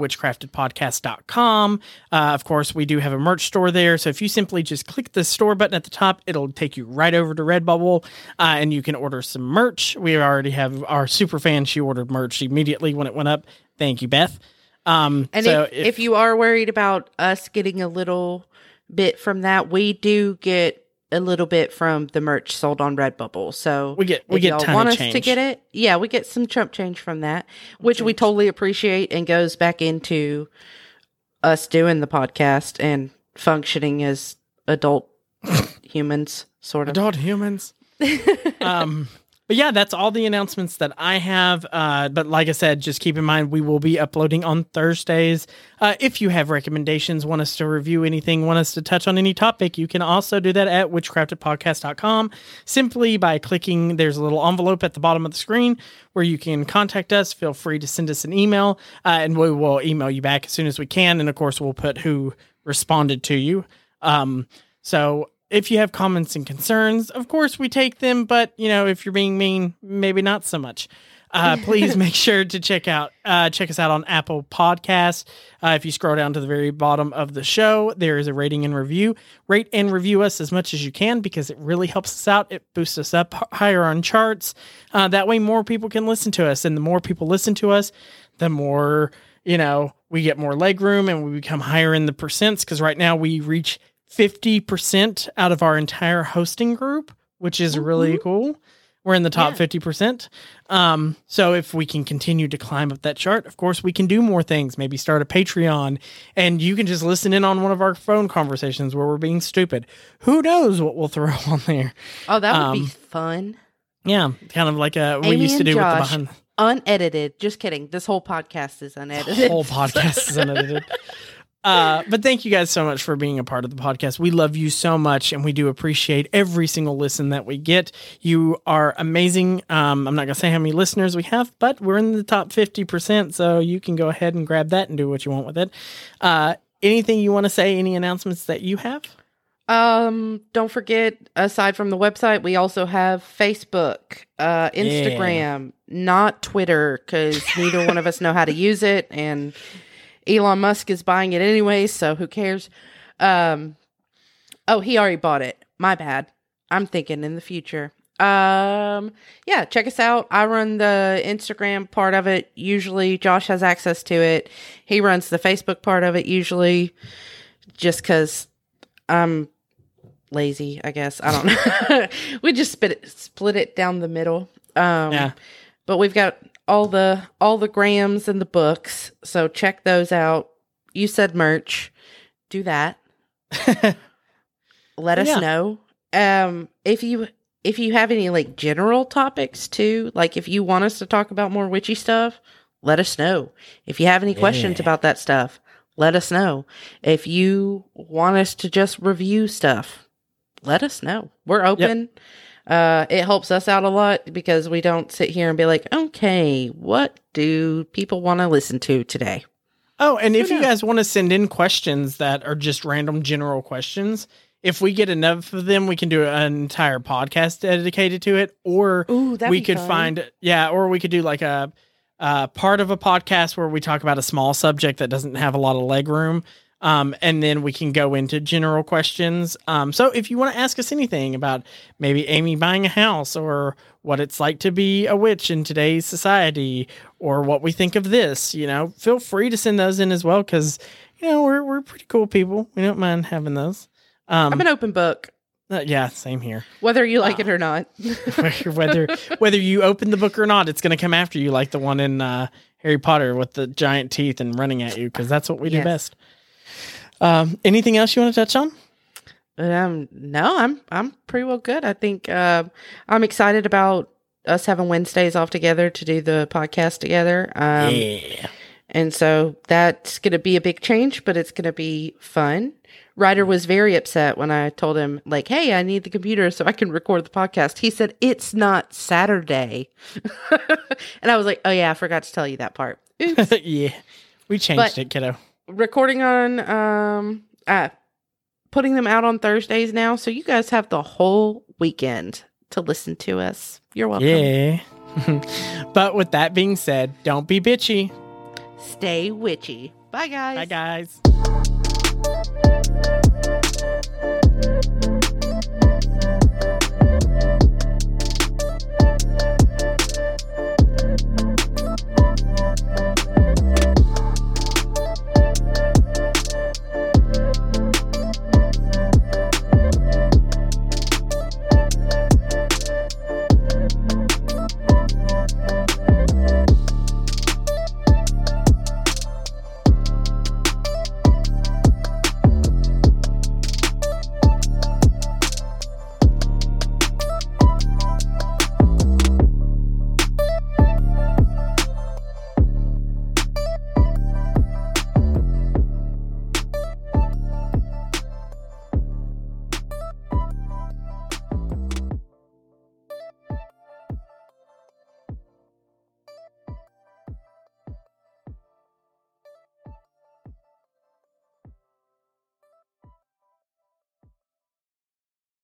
witchcraftedpodcast.com. Uh, of course, we do have a merch store there. So if you simply just click the store button at the top, it'll take you right over to Redbubble uh, and you can order some merch. We already have our super fan. She ordered merch immediately when it went up. Thank you, Beth. Um, And so if, if you are worried about us getting a little bit from that, we do get a little bit from the merch sold on Redbubble. So we get we get y'all want us change. to get it, yeah, we get some chump change from that, which we totally appreciate and goes back into us doing the podcast and functioning as adult [LAUGHS] humans, sort of. adult humans. [LAUGHS] um, but yeah, that's all the announcements that I have. Uh, but like I said, just keep in mind we will be uploading on Thursdays. Uh, if you have recommendations, want us to review anything, want us to touch on any topic, you can also do that at witchcraftedpodcast.com simply by clicking. There's a little envelope at the bottom of the screen where you can contact us. Feel free to send us an email, uh, and we will email you back as soon as we can. And of course, we'll put who responded to you. Um, so if you have comments and concerns, of course we take them, but you know, if you're being mean, maybe not so much. Uh, [LAUGHS] please make sure to check out uh, check us out on Apple Podcasts. Uh, if you scroll down to the very bottom of the show, there is a rating and review. Rate and review us as much as you can because it really helps us out. It boosts us up higher on charts. Uh, that way, more people can listen to us, and the more people listen to us, the more you know we get more leg room and we become higher in the percents. Because right now we reach 50% out of our entire hosting group, which is really cool. We're in the top Yeah. 50%. Um, so if we can continue to climb up that chart, of course, we can do more things. Maybe start a Patreon and you can just listen in on one of our phone conversations where we're being stupid. Who knows what we'll throw [LAUGHS] on there? Oh, that would be Um, fun. Yeah, kind of like a, we Amy used to do Josh. with the behind Unedited. Just kidding. This whole podcast is the unedited. whole podcast is unedited. [LAUGHS] Uh, but thank you guys so much for being a part of the podcast. We love you so much, and we do appreciate every single listen that we get. You are amazing. Um, I'm not gonna say how many listeners we have, but we're in the top fifty percent, so you can go ahead and grab that and do what you want with it. Uh, anything you want to say? Any announcements that you have? Um, don't forget, aside from the website, we also have Facebook, uh, Instagram, not Twitter, because neither one of us know how to use it, and Elon Musk is buying it anyway, so who cares? Um, oh, he already bought it. My bad. I'm thinking in the future. Um, yeah, check us out. I run the Instagram part of it. Usually, Josh has access to it. He runs the Facebook part of it. Usually, just because I'm lazy, I guess. I don't [LAUGHS] know. we just split it, split it down the middle. Um, Yeah. But we've got all the all the grams and the books, so check those out. You said merch, do that. [LAUGHS] Let us Yeah. know. Um, if you if you have any like general topics too, like if you want us to talk about more witchy stuff, let us know. If you have any questions about that stuff, let us know. If you want us to just review stuff, let us know. We're open. Uh, it helps us out a lot because we don't sit here and be like, okay, what do people want to listen to today? Oh, and if you guys want to send in questions that are just random general questions, if we get enough of them, we can do an entire podcast dedicated to it. Or Ooh, we could fun. find, yeah, or we could do like a, uh part of a podcast where we talk about a small subject that doesn't have a lot of leg room. Um, and then we can go into general questions. Um, so if you want to ask us anything about maybe Amy buying a house or what it's like to be a witch in today's society or what we think of this, you know, feel free to send those in as well because, you know, we're, we're pretty cool people. We don't mind having those. Um, I'm an open book, uh, yeah, same here. whether you like it or not. [LAUGHS] [LAUGHS] whether whether you open the book or not, it's going to come after you like the one in uh, Harry Potter with the giant teeth and running at you because that's what we do best. Um, anything else you want to touch on? Um, no, I'm I'm pretty well good. I think uh, I'm excited about us having Wednesdays off together to do the podcast together. Um, yeah. And so that's going to be a big change, but it's going to be fun. Ryder was very upset when I told him, like, hey, I need the computer so I can record the podcast. He said, it's not Saturday. [LAUGHS] and I was like, oh, yeah, I forgot to tell you that part. Oops. [LAUGHS] yeah. We changed But- it, kiddo. Recording on, um, uh, putting them out on Thursdays now. So you guys have the whole weekend to listen to us. You're welcome. Yeah. [LAUGHS] but with that being said, don't be bitchy. Stay witchy. Bye, guys. Bye, guys.